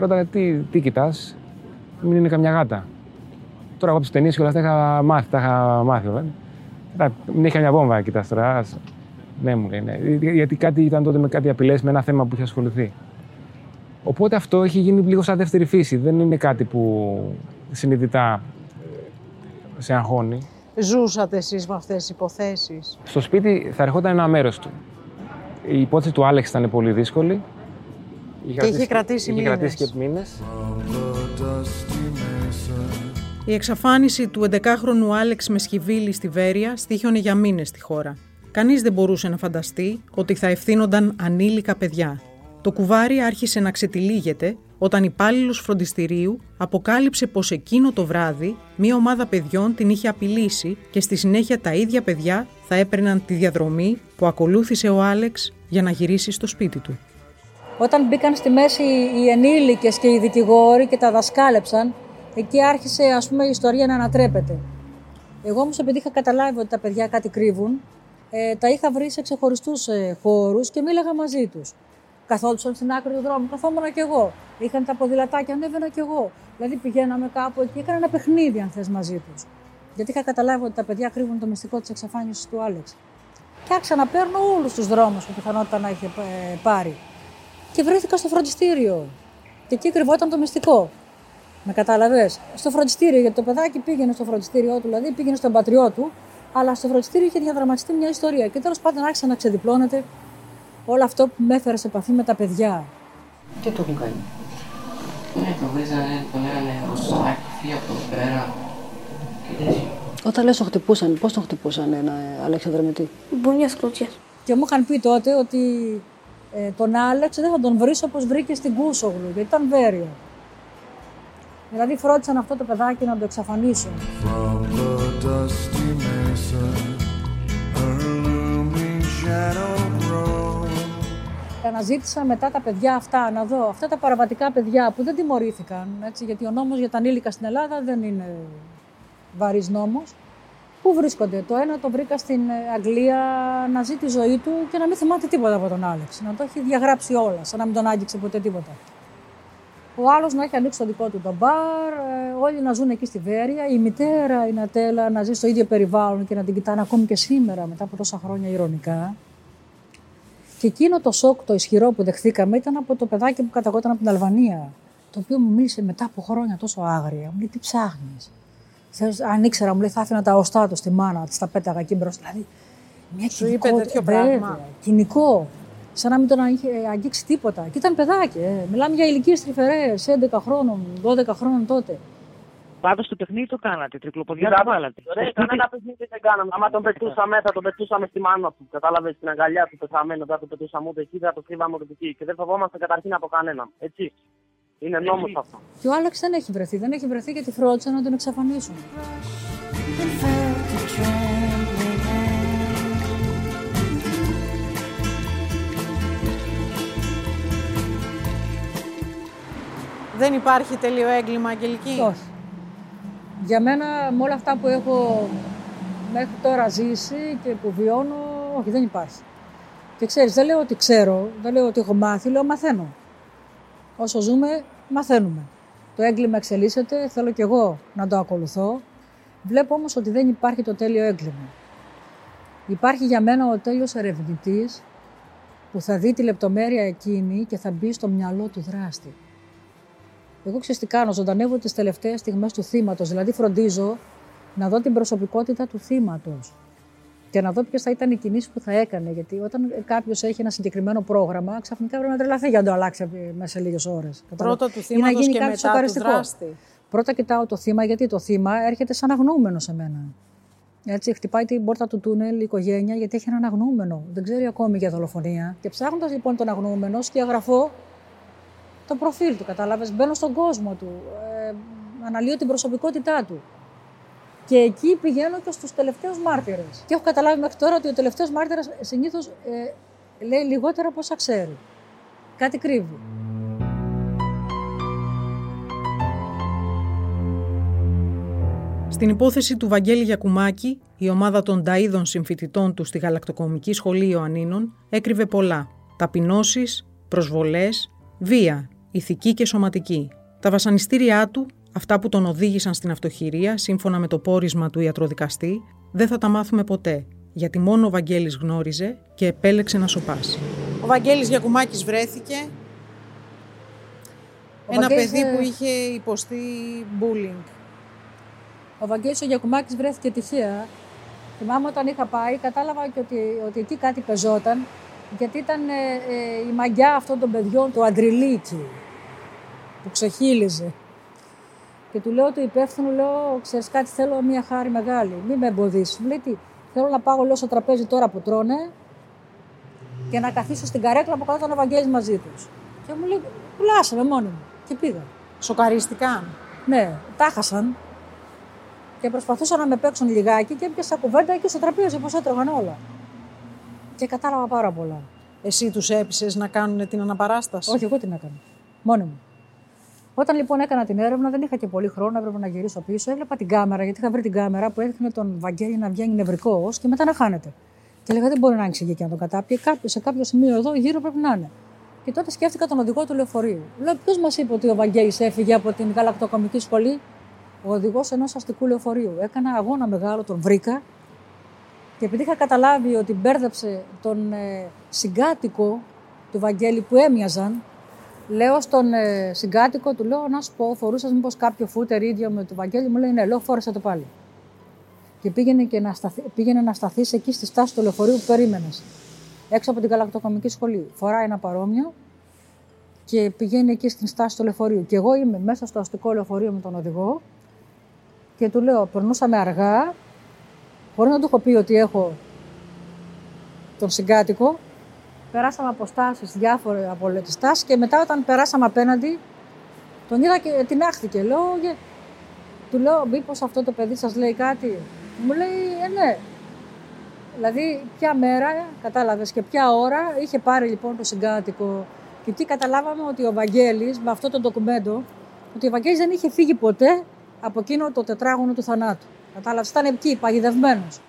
ρώταγα τι, τι κοιτάς, μην είναι καμιά γάτα. Τώρα εγώ από τις ταινίες και όλα αυτά είχα μάθει, τα είχα μάθει. βέβαια. «Τα- Μην έχει καμιά βόμβα, κοιτάς τώρα. Ας». Ναι, μου λέει, ναι. Γιατί κάτι ήταν τότε με κάτι απειλές, με ένα θέμα που είχε ασχοληθεί. Οπότε αυτό έχει γίνει λίγο σαν δεύτερη φύση. Δεν είναι κάτι που συνειδητά ε, σε αγχώνει. Ζούσατε εσείς με αυτές τις υποθέσεις; Στο σπίτι θα ερχόταν ένα μέρος του. Η υπόθεση του Άλεξ ήταν πολύ δύσκολη. Και είχε κρατήσει είχε μήνες. κρατήσει και μήνες. Η εξαφάνιση του 11χρονου Άλεξ Μεσχυβίλη στη Βέρεια στήχιωνε για μήνες στη χώρα. Κανείς δεν μπορούσε να φανταστεί ότι θα ευθύνονταν ανήλικα παιδιά. Το κουβάρι άρχισε να ξετυλίγεται όταν υπάλληλος φροντιστηρίου αποκάλυψε πως εκείνο το βράδυ μία ομάδα παιδιών την είχε απειλήσει και στη συνέχεια τα ίδια παιδιά θα έπαιρναν τη διαδρομή που ακολούθησε ο Άλεξ για να γυρίσει στο σπίτι του. Όταν μπήκαν στη μέση οι ενήλικες και οι δικηγόροι και τα δασκάλεψαν, εκεί άρχισε ας πούμε η ιστορία να ανατρέπεται. Εγώ όμως επειδή είχα καταλάβει ότι τα παιδιά κάτι κρύβουν, ε, τα είχα βρει σε ξεχωριστούς ε, χώρους και μίλαγα μαζί τους. Καθόντουσαν στην άκρη του δρόμου, καθόμουν κι εγώ. Είχαν τα ποδηλατάκια, ανέβαινα κι εγώ. Δηλαδή πηγαίναμε κάπου εκεί, έκανα ένα παιχνίδι αν θες μαζί τους. Γιατί είχα καταλάβει ότι τα παιδιά κρύβουν το μυστικό της εξαφάνισης του Άλεξ. Και άρχισα να παίρνω όλους τους δρόμους που πιθανότητα να είχε ε, πάρει και βρέθηκα στο φροντιστήριο. Και εκεί κρυβόταν το μυστικό. Με κατάλαβες; Στο φροντιστήριο, γιατί το παιδάκι πήγαινε στο φροντιστήριό του, δηλαδή πήγαινε στον πατριό του, αλλά στο φροντιστήριο είχε διαδραματιστεί μια ιστορία. Και τέλος πάντων άρχισε να ξεδιπλώνεται όλο αυτό που με έφερε σε επαφή με τα παιδιά. Τι το έχουν κάνει; Ναι, τον βρίζανε, τον λέγανε ως άκυφη από εδώ πέρα και τέτοιο. Όταν λες το χτυπούσαν, πώς τον χτυπούσαν ένα ε, Αλέξανδρο με τι. Μπουνιά κλωτσιές. Και μου είχαν πει τότε ότι ε, τον Άλεξ δεν θα τον βρεις όπως βρήκε στην Κούσογλου, γιατί ήταν βέρειο. Δηλαδή φρόντισαν αυτό το παιδάκι να το εξαφανίσουν. From the dusty Αναζήτησα μετά τα παιδιά αυτά, να δω αυτά τα παραβατικά παιδιά που δεν τιμωρήθηκαν, έτσι, γιατί ο νόμος για τα ανήλικα στην Ελλάδα δεν είναι βαρύς νόμος. Πού βρίσκονται; Το ένα το βρήκα στην ε, Αγγλία να ζει τη ζωή του και να μην θυμάται τίποτα από τον Άλεξ. Να το έχει διαγράψει όλα, σαν να μην τον άγγιξε ποτέ τίποτα. Ο άλλος να έχει ανοίξει το δικό του το μπαρ, ε, όλοι να ζουν εκεί στη Βέρεια. Η μητέρα, η Νατέλα, να ζει στο ίδιο περιβάλλον και να την κοιτάνε ακόμη και σήμερα, μετά από τόσα χρόνια ηρωνικά. Και εκείνο το σοκ, το ισχυρό που δεχθήκαμε ήταν από το παιδάκι που καταγόταν από την Αλβανία. Το οποίο μου μίλησε μετά από χρόνια τόσο άγρια. Μου λέει: Τι ψάχνεις; Αν ήξερα, μου λέει, θα άφηνα τα οστά τους στη μάνα, της τα πέταγα εκεί μπροστά. Δηλαδή, μια Σου είπε κοινικό- τέτοιο βέβαια, πράγμα; Κοινικό. Σαν να μην τον είχε αγγίξει τίποτα. Και ήταν παιδάκι. Ε. Μιλάμε για ηλικίες τρυφερές, 11 χρόνων, 12 χρόνων τότε. Πάντως το παιχνίδι το κάνατε, τρικλοποδιά Κοίτα, το βάλατε. Ρε, κανένα παιχνίδι δεν κάναμε. Άμα τον πετούσαμε, θα τον πετούσαμε στη μάνα του. Κατάλαβες στην αγκαλιά του πεθαμένο, δεν θα τον πετούσαμε ούτε εκεί, δεν θα το κρύβαμε ούτε εκεί. Και δεν φοβόμαστε καταρχήν από κανέναν. Έτσι. Είναι νόμος αυτό. Και ο Άλεξ δεν έχει βρεθεί. Δεν έχει βρεθεί γιατί φρόντισαν να τον εξαφανίσουν. Δεν υπάρχει τέλειο έγκλημα, Αγγελική; Όχι. Για μένα, με όλα αυτά που έχω μέχρι τώρα ζήσει και που βιώνω, όχι, δεν υπάρχει. Και ξέρεις, δεν λέω ότι ξέρω, δεν λέω ότι έχω μάθει, λέω μαθαίνω. Όσο ζούμε, μαθαίνουμε. Το έγκλημα εξελίσσεται, θέλω κι εγώ να το ακολουθώ. Βλέπω όμως ότι δεν υπάρχει το τέλειο έγκλημα. Υπάρχει για μένα ο τέλειος ερευνητής που θα δει τη λεπτομέρεια εκείνη και θα μπει στο μυαλό του δράστη. Εγώ ξέρω τι κάνω, ζωντανεύω τις τελευταίες στιγμές του θύματος, δηλαδή φροντίζω να δω την προσωπικότητα του θύματος και να δω ποιες θα ήταν οι κινήσεις που θα έκανε. Γιατί όταν κάποιος έχει ένα συγκεκριμένο πρόγραμμα, ξαφνικά πρέπει να τρελαθεί για να το αλλάξει μέσα σε λίγες ώρες. Πρώτα του θύματος και μετά του δράστη. Πρώτα κοιτάω το θύμα, γιατί το θύμα έρχεται σαν αγνοούμενο σε μένα. Έτσι, χτυπάει την πόρτα του τούνελ η οικογένεια γιατί έχει έναν αγνοούμενο. Δεν ξέρει ακόμη για δολοφονία. Και ψάχνοντας λοιπόν τον αγνοούμενο, σκιαγραφώ το προφίλ του. Κατάλαβες, μπαίνω στον κόσμο του. Ε, αναλύω την προσωπικότητά του. Και εκεί πηγαίνω και στους τελευταίους μάρτυρες. Και έχω καταλάβει μέχρι τώρα ότι ο τελευταίος μάρτυρας συνήθως ε, λέει λιγότερα από όσα ξέρει. Κάτι κρύβει. Στην υπόθεση του Βαγγέλη Γιακουμάκη, η ομάδα των ταΐδων συμφοιτητών του στη Γαλακτοκομική Σχολή Ιωαννίνων έκρυβε πολλά. Ταπεινώσεις, προσβολές, βία, ηθική και σωματική. Τα βασανιστήριά του, αυτά που τον οδήγησαν στην αυτοχειρία, σύμφωνα με το πόρισμα του ιατροδικαστή, δεν θα τα μάθουμε ποτέ, γιατί μόνο ο Βαγγέλης γνώριζε και επέλεξε να σοπάσει. Ο Βαγγέλης Γιακουμάκης βρέθηκε, Ο ένα Βαγγέλης, παιδί ε, που είχε υποστεί bullying. Ο Βαγγέλης ο Γιακουμάκης βρέθηκε τυχαία. Θυμάμαι όταν είχα πάει, κατάλαβα και ότι, ότι εκεί κάτι πεζόταν, γιατί ήταν ε, ε, η μαγιά αυτών των παιδιών του Αντριλίκη, που ξεχύλιζε. Και του λέω του υπεύθυνου, λέω, ξέρεις κάτι, θέλω μια χάρη μεγάλη, μην με εμποδίσεις. Μου λέει τι, θέλω να πάω λέω στο τραπέζι τώρα που τρώνε και να καθίσω στην καρέκλα που κάτω ο Βαγγέλης μαζί τους. Και μου λέει, πουλάσε με μόνη μου. Και πήγα. Σοκαρίστηκαν. Ναι, τα χάσαν. Και προσπαθούσαν να με παίξουν λιγάκι και έπιασα κουβέντα και στο τραπέζι όπως έτρωγαν όλα. Και κατάλαβα πάρα πολλά. Εσύ τους έπεισες να κάνουν την αναπαράσταση; Όχι, εγώ την έκανα. Μόνη μου. Όταν λοιπόν έκανα την έρευνα, δεν είχα και πολύ χρόνο, έπρεπε να γυρίσω πίσω. Έβλεπα την κάμερα, γιατί είχα βρει την κάμερα που έδειχνε τον Βαγγέλη να βγαίνει νευρικός και μετά να χάνεται. Και λέγα δεν μπορεί να ανοίξει εκεί και να τον κατάπιε. Κάποιο, σε κάποιο σημείο εδώ γύρω πρέπει να είναι. Και τότε σκέφτηκα τον οδηγό του λεωφορείου. Λέω, ποιος μας είπε ότι ο Βαγγέλης έφυγε από την γαλακτοκομική σχολή; Ο οδηγός ενός αστικού λεωφορείου. Έκανα αγώνα μεγάλο, τον βρήκα. Και επειδή είχα καταλάβει ότι μπέρδεψε τον ε, συγκάτοικο του Βαγγέλη που έμοιαζαν, λέω στον ε, συγκάτοικο, του λέω να σου πω, φορούσε μήπως κάποιο φούτερ ίδιο με το Βαγγέλη, μου λέει ναι, λέω φόρεσα το πάλι. Και πήγαινε, και να σταθ, πήγαινε να σταθείς εκεί στη στάση του λεωφορείου που περίμενες. Έξω από την γαλακτοκομική σχολή. Φοράει ένα παρόμοιο και πηγαίνει εκεί στην στάση του λεωφορείου. Και εγώ είμαι μέσα στο αστικό λεωφορείο με τον οδηγό και του λέω, περνούσαμε αργά, χωρίς να του έχω πει ότι έχω τον συγκάτοικο. Περάσαμε αποστάσει διάφορε από όλες τις τάσει και μετά όταν περάσαμε απέναντι, τον είδα και την άχθηκε. Λέω, «Γε- του λέω, μήπως αυτό το παιδί σας λέει κάτι; Μου λέει, ε, ναι. Δηλαδή, ποια μέρα, κατάλαβες και ποια ώρα είχε πάρει λοιπόν το συγκάτοικο. Και εκεί καταλάβαμε ότι ο Βαγγέλης, με αυτό το ντοκουμέντο, ότι ο Βαγγέλης δεν είχε φύγει ποτέ από εκείνο το τετράγωνο του θανάτου. Κατάλαβες, ήταν εκεί, παγιδευμένος.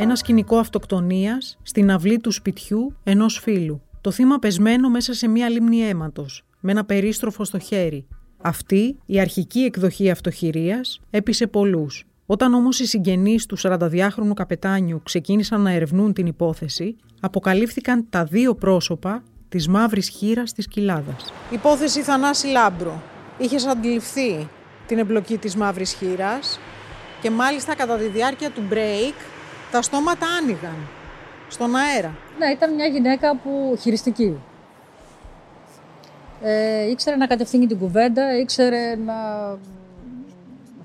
Ένα σκηνικό αυτοκτονίας στην αυλή του σπιτιού ενός φίλου. Το θύμα πεσμένο μέσα σε μία λίμνη αίματος, με ένα περίστροφο στο χέρι. Αυτή, η αρχική εκδοχή αυτοχειρίας, έπεισε πολλούς. Όταν όμως οι συγγενείς του 42χρονου καπετάνιου ξεκίνησαν να ερευνούν την υπόθεση, αποκαλύφθηκαν τα δύο πρόσωπα της μαύρης χείρας της κοιλάδας. Υπόθεση Θανάση Λάμπρου. Είχες αντιληφθεί την εμπλοκή της μαύρης χείρας και μάλιστα κατά τη διάρκεια του break τα στόματα άνοιγαν στον αέρα. Ναι, ήταν μια γυναίκα που χειριστική. Ε, ήξερε να κατευθύνει την κουβέντα, ήξερε να,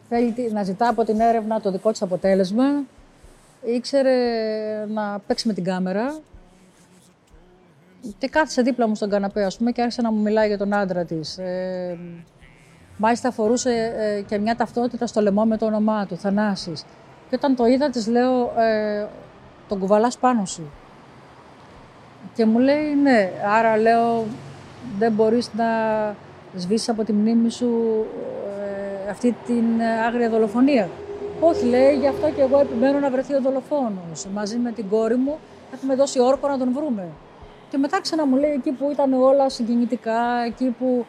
θέλει, τι- να ζητά από την έρευνα το δικό της αποτέλεσμα, ήξερε να παίξει με την κάμερα και κάθισε δίπλα μου στον καναπέ, ας πούμε, και άρχισε να μου μιλάει για τον άντρα της. Ε, μάλιστα φορούσε ε, και μια ταυτότητα στο λαιμό με το όνομά του, Θανάσης. Και όταν το είδα, της λέω, ε, τον κουβαλάς πάνω σου. Και μου λέει ναι, άρα λέω δεν μπορείς να σβήσεις από τη μνήμη σου ε, αυτή την ε, άγρια δολοφονία. Όχι λέει, γι' αυτό και εγώ επιμένω να βρεθεί ο δολοφόνος. Μαζί με την κόρη μου έχουμε δώσει όρκο να τον βρούμε. Και μετά ξανά μου λέει εκεί που ήταν όλα συγκινητικά, εκεί που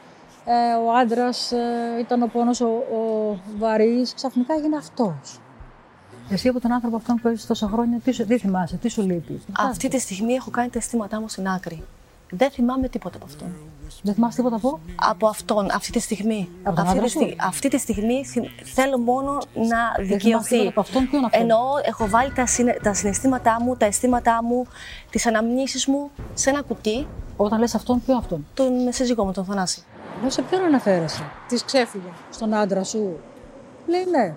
Ε, ο άντρας ήταν ο πόνος ο, ο βαρύς. Ξαφνικά έγινε αυτός. Εσύ από τον άνθρωπο αυτόν που έζησε τόσα χρόνια, τι, σου- τι θυμάσαι, τι σου λείπει; Αυτή τη στιγμή έχω κάνει τα αισθήματά μου στην άκρη. Δεν θυμάμαι τίποτα από αυτόν. Δεν θυμάσαι τίποτα από; Από αυτόν, αυτή τη στιγμή. Από τον αυτή, άντρα τη, σου; στιγ- αυτή τη στιγμή θυ- θέλω μόνο να θυμάσαι δικαιωθεί. τίποτα από αυτόν, ποιο είναι αυτό; Εννοώ, έχω βάλει τα, συνε- τα συναισθήματά μου, τα αισθήματά μου, τις αναμνήσεις μου σε ένα κουτί. Όταν λες αυτόν, ποιο αυτόν; Τον σύζυγό μου, τον Θανάση. Λέω σε ποιον αναφέρεσαι; Της ξέφυγε. Στον άντρα σου; Λέει ναι.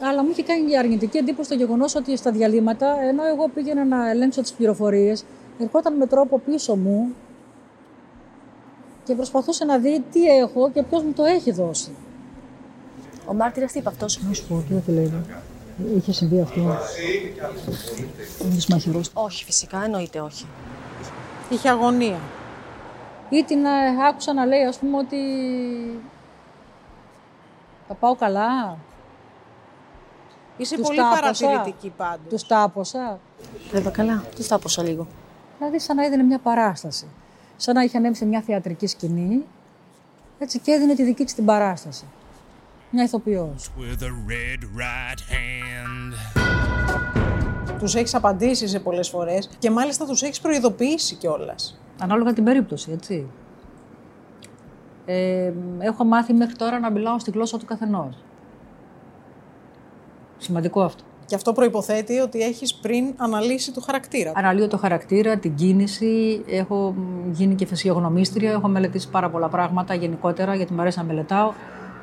Αλλά μου είχε κάνει αρνητική εντύπωση το γεγονός ότι στα διαλύματα, ενώ εγώ πήγαινα να ελέγξω τις πληροφορίες, ερχόταν με τρόπο πίσω μου και προσπαθούσε να δει τι έχω και ποιος μου το έχει δώσει. Ο μάρτυρας τι είπε αυτός; Να σου πω, τι δεν τη λέει. Είχε συμβεί αυτό. Δεν είσαι μαχηρός. Όχι, φυσικά, εννοείται όχι. Είχε αγωνία. Ή την ε, άκουσα να λέει, ας πούμε, ότι θα πάω καλά. Είσαι Τους πολύ τάπωσα. παρατηρητική πάντως. Τους τάποσα. Βέβαια καλά, τους τάποσα λίγο. Δηλαδή σαν να έδινε μια παράσταση. Σαν να είχε ανέβει σε μια θεατρική σκηνή έτσι και έδινε τη δική της την παράσταση. Μια ηθοποιός. With a red right hand. Τους έχεις απαντήσει σε πολλές φορές και μάλιστα τους έχεις προειδοποιήσει κιόλας. Ανάλογα την περίπτωση, έτσι. Ε, έχω μάθει μέχρι τώρα να μιλάω στη γλώσσα του καθενός. Σημαντικό αυτό. Και αυτό προϋποθέτει ότι έχεις πριν αναλύσει του χαρακτήρα. Αναλύω το χαρακτήρα, την κίνηση, έχω μ, γίνει και φυσιογνωμίστρια, έχω μελετήσει πάρα πολλά πράγματα γενικότερα, γιατί μου αρέσει να μελετάω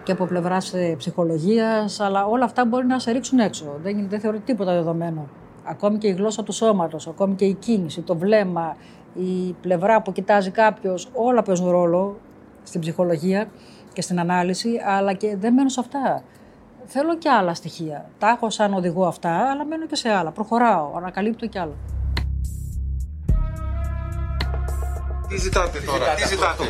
και από πλευράς ψυχολογίας, αλλά όλα αυτά μπορεί να σε ρίξουν έξω. Δεν, δεν θεωρώ τίποτα δεδομένο. Ακόμη και η γλώσσα του σώματος, ακόμη και η κίνηση, το βλέμμα, η πλευρά που κοιτάζει κάποιος, όλα παίζουν ρόλο στην ψυχολογία και στην ανάλυση, αλλά και δεν μένω σε αυτά. Θέλω και άλλα στοιχεία. Τα έχω σαν οδηγό αυτά, αλλά μένω και σε άλλα. Προχωράω, ανακαλύπτω και άλλα. Τι ζητάτε τώρα, τι ζητάτε.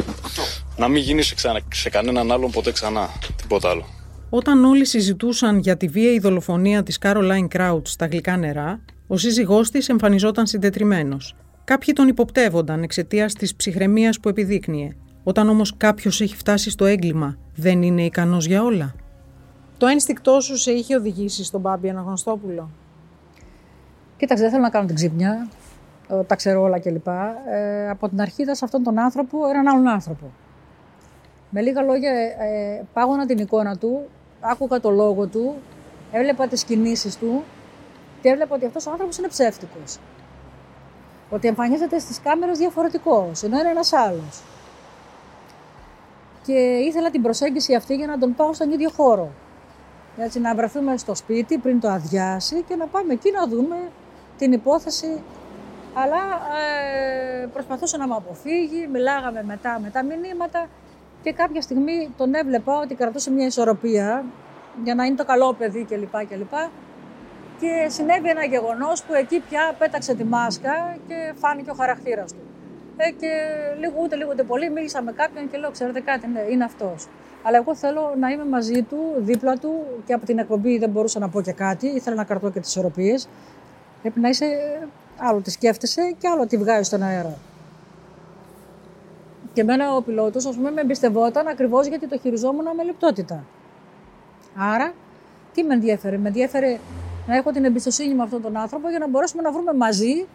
Να μην γίνει σε, ξανα... σε κανέναν άλλον ποτέ ξανά. Τίποτα άλλο. Όταν όλοι συζητούσαν για τη βίαιη δολοφονία της Caroline Crouch στα γλυκά νερά, ο σύζυγός της εμφανιζόταν συντετριμένος. Κάποιοι τον υποπτεύονταν εξαιτίας της ψυχραιμίας που επιδείκνυε. Όταν όμως κάποιος έχει φτάσει στο έγκλημα, δεν είναι ικανός για όλα; Το ένστικτό σου σε είχε οδηγήσει στον Μπάμπη Αναγνωστόπουλο; Κοίταξε, δεν θέλω να κάνω την ξύπνια. ε, Τα ξέρω όλα κλπ. Ε, από την αρχή είδα σε αυτόν τον άνθρωπο έναν άλλον άνθρωπο. Με λίγα λόγια, ε, πάγωνα την εικόνα του, άκουγα το λόγο του, έβλεπα τις κινήσεις του και έβλεπα ότι αυτός ο άνθρωπος είναι ψεύτικος. Ότι εμφανίζεται στις κάμερες διαφορετικός, ενώ είναι ένας άλλος. Και ήθελα την προσέγγιση αυτή για να τον πάω στον ίδιο χώρο. Έτσι, να βρεθούμε στο σπίτι πριν το αδειάσει και να πάμε εκεί να δούμε την υπόθεση. Αλλά ε, προσπαθούσε να με αποφύγει, μιλάγαμε μετά με τα μηνύματα και κάποια στιγμή τον έβλεπα ότι κρατούσε μια ισορροπία για να είναι το καλό παιδί κλπ. κλπ. Και συνέβη ένα γεγονός που εκεί πια πέταξε τη μάσκα και φάνηκε ο χαρακτήρας του. Ε, και λίγο ούτε λίγο ούτε πολύ μίλησα με κάποιον και λέω: Ξέρετε κάτι, ναι, είναι αυτός. Αλλά εγώ θέλω να είμαι μαζί του, δίπλα του και από την εκπομπή δεν μπορούσα να πω και κάτι. Ήθελα να κρατώ και τις ισορροπίε. Πρέπει να είσαι άλλο τι σκέφτεσαι και άλλο τι βγάζει στον αέρα. Και εμένα ο πιλότος, ας πούμε, με εμπιστευόταν ακριβώς γιατί το χειριζόμουν με λεπτότητα. Άρα, τι με ενδιαφέρε; Με ενδιαφέρε να έχω την εμπιστοσύνη με αυτόν τον άνθρωπο για να μπορέσουμε να βρούμε μαζί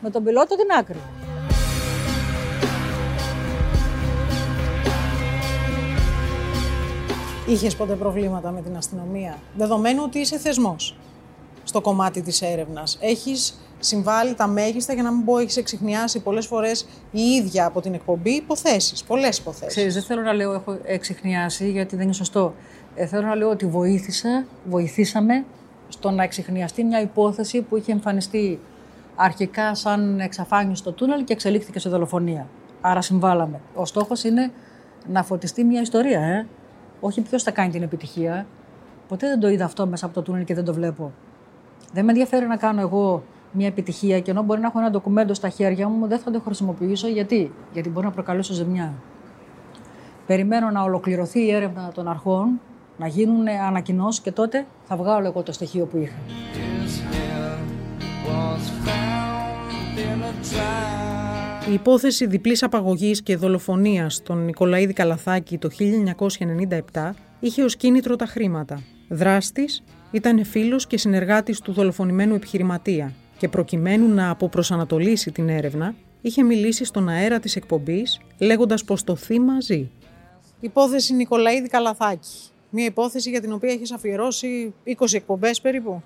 με τον πιλότο την άκρη. Είχες ποτέ προβλήματα με την αστυνομία, δεδομένου ότι είσαι θεσμός στο κομμάτι της έρευνας. Έχεις συμβάλει τα μέγιστα για να μην πω έχεις εξηχνιάσει πολλές φορές η ίδια από την εκπομπή υποθέσεις, πολλές υποθέσεις. Ξέρεις, δεν θέλω να λέω έχω εξηχνιάσει γιατί δεν είναι σωστό. Ε, θέλω να λέω ότι βοήθησα, βοηθήσαμε στο να εξηχνιαστεί μια υπόθεση που είχε εμφανιστεί αρχικά σαν εξαφάνιση στο τούνελ και εξελίχθηκε σε δολοφονία. Άρα συμβάλαμε. Ο στόχος είναι να φωτιστεί μια ιστορία, ε. Όχι ποιος θα κάνει την επιτυχία. Ποτέ δεν το είδα αυτό μέσα από το τούνελ και δεν το βλέπω. Δεν με ενδιαφέρει να κάνω εγώ μια επιτυχία και ενώ μπορεί να έχω ένα ντοκουμέντο στα χέρια μου, δεν θα το χρησιμοποιήσω. Γιατί, Γιατί μπορεί να προκαλέσω ζημιά. Περιμένω να ολοκληρωθεί η έρευνα των αρχών, να γίνουν ανακοινώσεις και τότε θα βγάλω εγώ το στοιχείο που είχα. Η υπόθεση διπλής απαγωγής και δολοφονίας των Νικολαίδη Καλαθάκη το 1997 είχε ως κίνητρο τα χρήματα. Δράστης ήταν φίλος και συνεργάτης του δολοφονημένου επιχειρηματία και προκειμένου να αποπροσανατολίσει την έρευνα, είχε μιλήσει στον αέρα της εκπομπής λέγοντας πως το θύμα ζει. Υπόθεση Νικολαίδη Καλαθάκη. Μια υπόθεση για την οποία έχεις αφιερώσει 20 εκπομπές περίπου.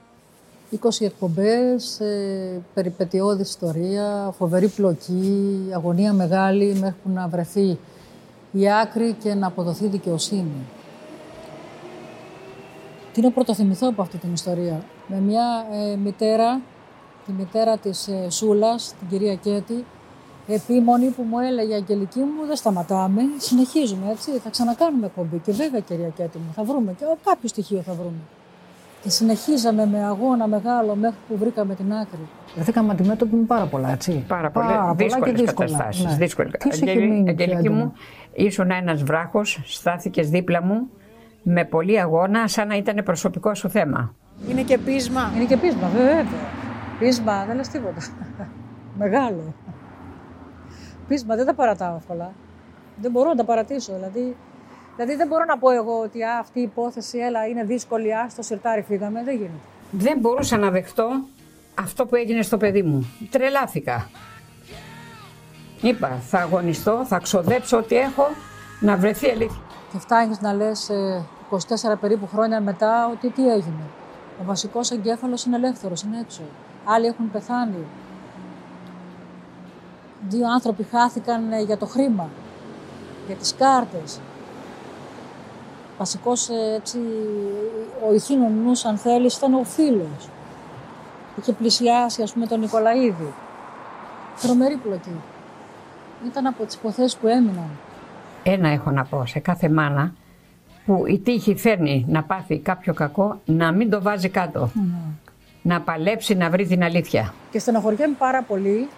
20 εκπομπές, ε, περιπετειώδης ιστορία, φοβερή πλοκή, αγωνία μεγάλη μέχρι που να βρεθεί η άκρη και να αποδοθεί δικαιοσύνη. Τι να πρωτοθυμηθώ από αυτή την ιστορία; Με μια ε, μητέρα, τη μητέρα της ε, Σούλας, την κυρία Κέτη, επίμονη που μου έλεγε Αγγελική μου, δεν σταματάμε, συνεχίζουμε έτσι, θα ξανακάνουμε εκπομπή. Και βέβαια κυρία Κέτη μου, θα βρούμε και κάποιο στοιχείο θα βρούμε. Και συνεχίζαμε με αγώνα μεγάλο μέχρι που βρήκαμε την άκρη. Βρεθήκαμε αντιμέτωποι με πάρα πολλά, έτσι. Πάρα, πάρα δύσκολες καταστάσεις. Ναι. Δύσκολες. Τι σου έχει Αγγελ- μείνει Αγγελική πιο μου, έντονα; ήσουν ένας βράχος, στάθηκες δίπλα μου με πολύ αγώνα, σαν να ήταν προσωπικό σου θέμα. Είναι και πείσμα. Είναι και πείσμα, βέβαια. Πείσμα, δεν λες τίποτα. Μεγάλο. Πείσμα, δεν τα παρατάω εύκολα. Δεν μπορώ να τα παρατήσω. Δηλαδή, δηλαδή δεν μπορώ να πω εγώ ότι «Α, αυτή η υπόθεση, έλα, είναι δύσκολη, ας, στο σιρτάρι φύγαμε. Δεν γίνεται. Δεν μπορούσα να δεχτώ αυτό που έγινε στο παιδί μου. Τρελάθηκα. Είπα, θα αγωνιστώ, θα ξοδέψω ό,τι έχω να βρεθεί αλήθεια. Και φτάνεις να λες 24 περίπου χρόνια μετά ότι τι έγινε. Ο βασικός εγκέφαλος είναι ελεύθερος, είναι έξω. Άλλοι έχουν πεθάνει. Δύο άνθρωποι χάθηκαν ε, για το χρήμα, για τις κάρτες. Βασικός ε, έτσι, ο ηθήνων νους, αν θέλεις, ήταν ο φίλος. Είχε πλησιάσει, ας πούμε, τον Νικολαίδη. Τρομερή πλοκή. Ήταν από τις υποθέσεις που έμειναν. Ένα έχω να πω σε κάθε μάνα που η τύχη φέρνει να πάθει κάποιο κακό, να μην το βάζει κάτω. Να παλέψει να βρει την αλήθεια. Και στενοχωριέμαι πάρα πολύ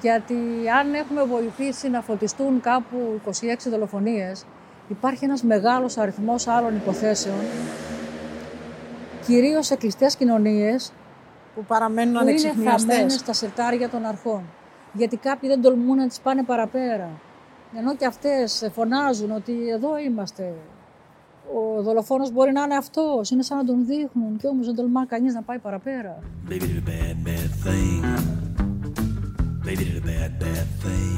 γιατί αν έχουμε βοηθήσει να φωτιστούν κάπου 26 δολοφονίες, υπάρχει ένας μεγάλος αριθμός άλλων υποθέσεων, κυρίως σε κλειστές κοινωνίες, που παραμένουν που είναι ανεξιχνιαστές. χαμένες στα σερτάρια των αρχών. Γιατί κάποιοι δεν τολμούν να τις πάνε παραπέρα. Ενώ και αυτές φωνάζουν ότι εδώ είμαστε. Ο δολοφόνος μπορεί να είναι αυτός, είναι σαν να τον δείχνουν και όμως δεν τολμά κανείς να πάει παραπέρα. Baby did a bad, bad thing. Baby did a bad, bad thing.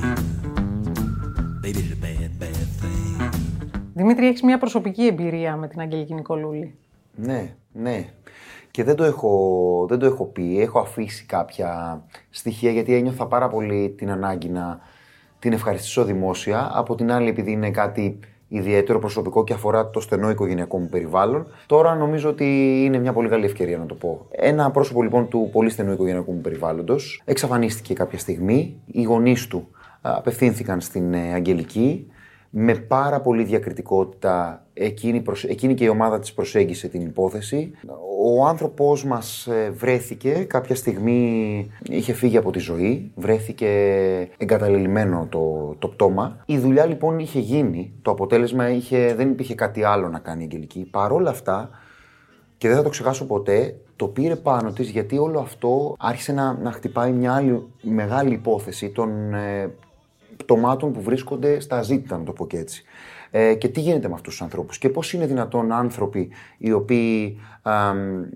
Baby did a bad, bad thing. Δημήτρη, έχεις μια προσωπική εμπειρία με την Αγγελική Νικολούλη; Ναι, ναι. Και δεν το, έχω, δεν το έχω πει. Έχω αφήσει κάποια στοιχεία γιατί ένιωθα πάρα πολύ την ανάγκη να την ευχαριστήσω δημόσια. Από την άλλη, επειδή είναι κάτι ιδιαίτερο προσωπικό και αφορά το στενό οικογενειακό μου περιβάλλον, τώρα νομίζω ότι είναι μια πολύ καλή ευκαιρία να το πω. Ένα πρόσωπο λοιπόν του πολύ στενού οικογενειακού μου περιβάλλοντος εξαφανίστηκε κάποια στιγμή. Οι γονείς του α, απευθύνθηκαν στην ε, Αγγελική με πάρα πολύ διακριτικότητα εκείνη, προσ- εκείνη και η ομάδα της προσέγγισε την υπόθεση. Ο άνθρωπός μας ε, βρέθηκε κάποια στιγμή, είχε φύγει από τη ζωή, βρέθηκε εγκαταλελειμμένο το, το πτώμα. Η δουλειά λοιπόν είχε γίνει, το αποτέλεσμα είχε, δεν υπήρχε κάτι άλλο να κάνει η Αγγελική. Παρ' όλα αυτά, και δεν θα το ξεχάσω ποτέ, το πήρε πάνω της γιατί όλο αυτό άρχισε να, να χτυπάει μια άλλη μεγάλη υπόθεση των ε, πτωμάτων που βρίσκονται στα ζήτητα, να το πω και έτσι. Ε, και τι γίνεται με αυτούς τους ανθρώπους και πώς είναι δυνατόν άνθρωποι οι οποίοι... αμ, ε,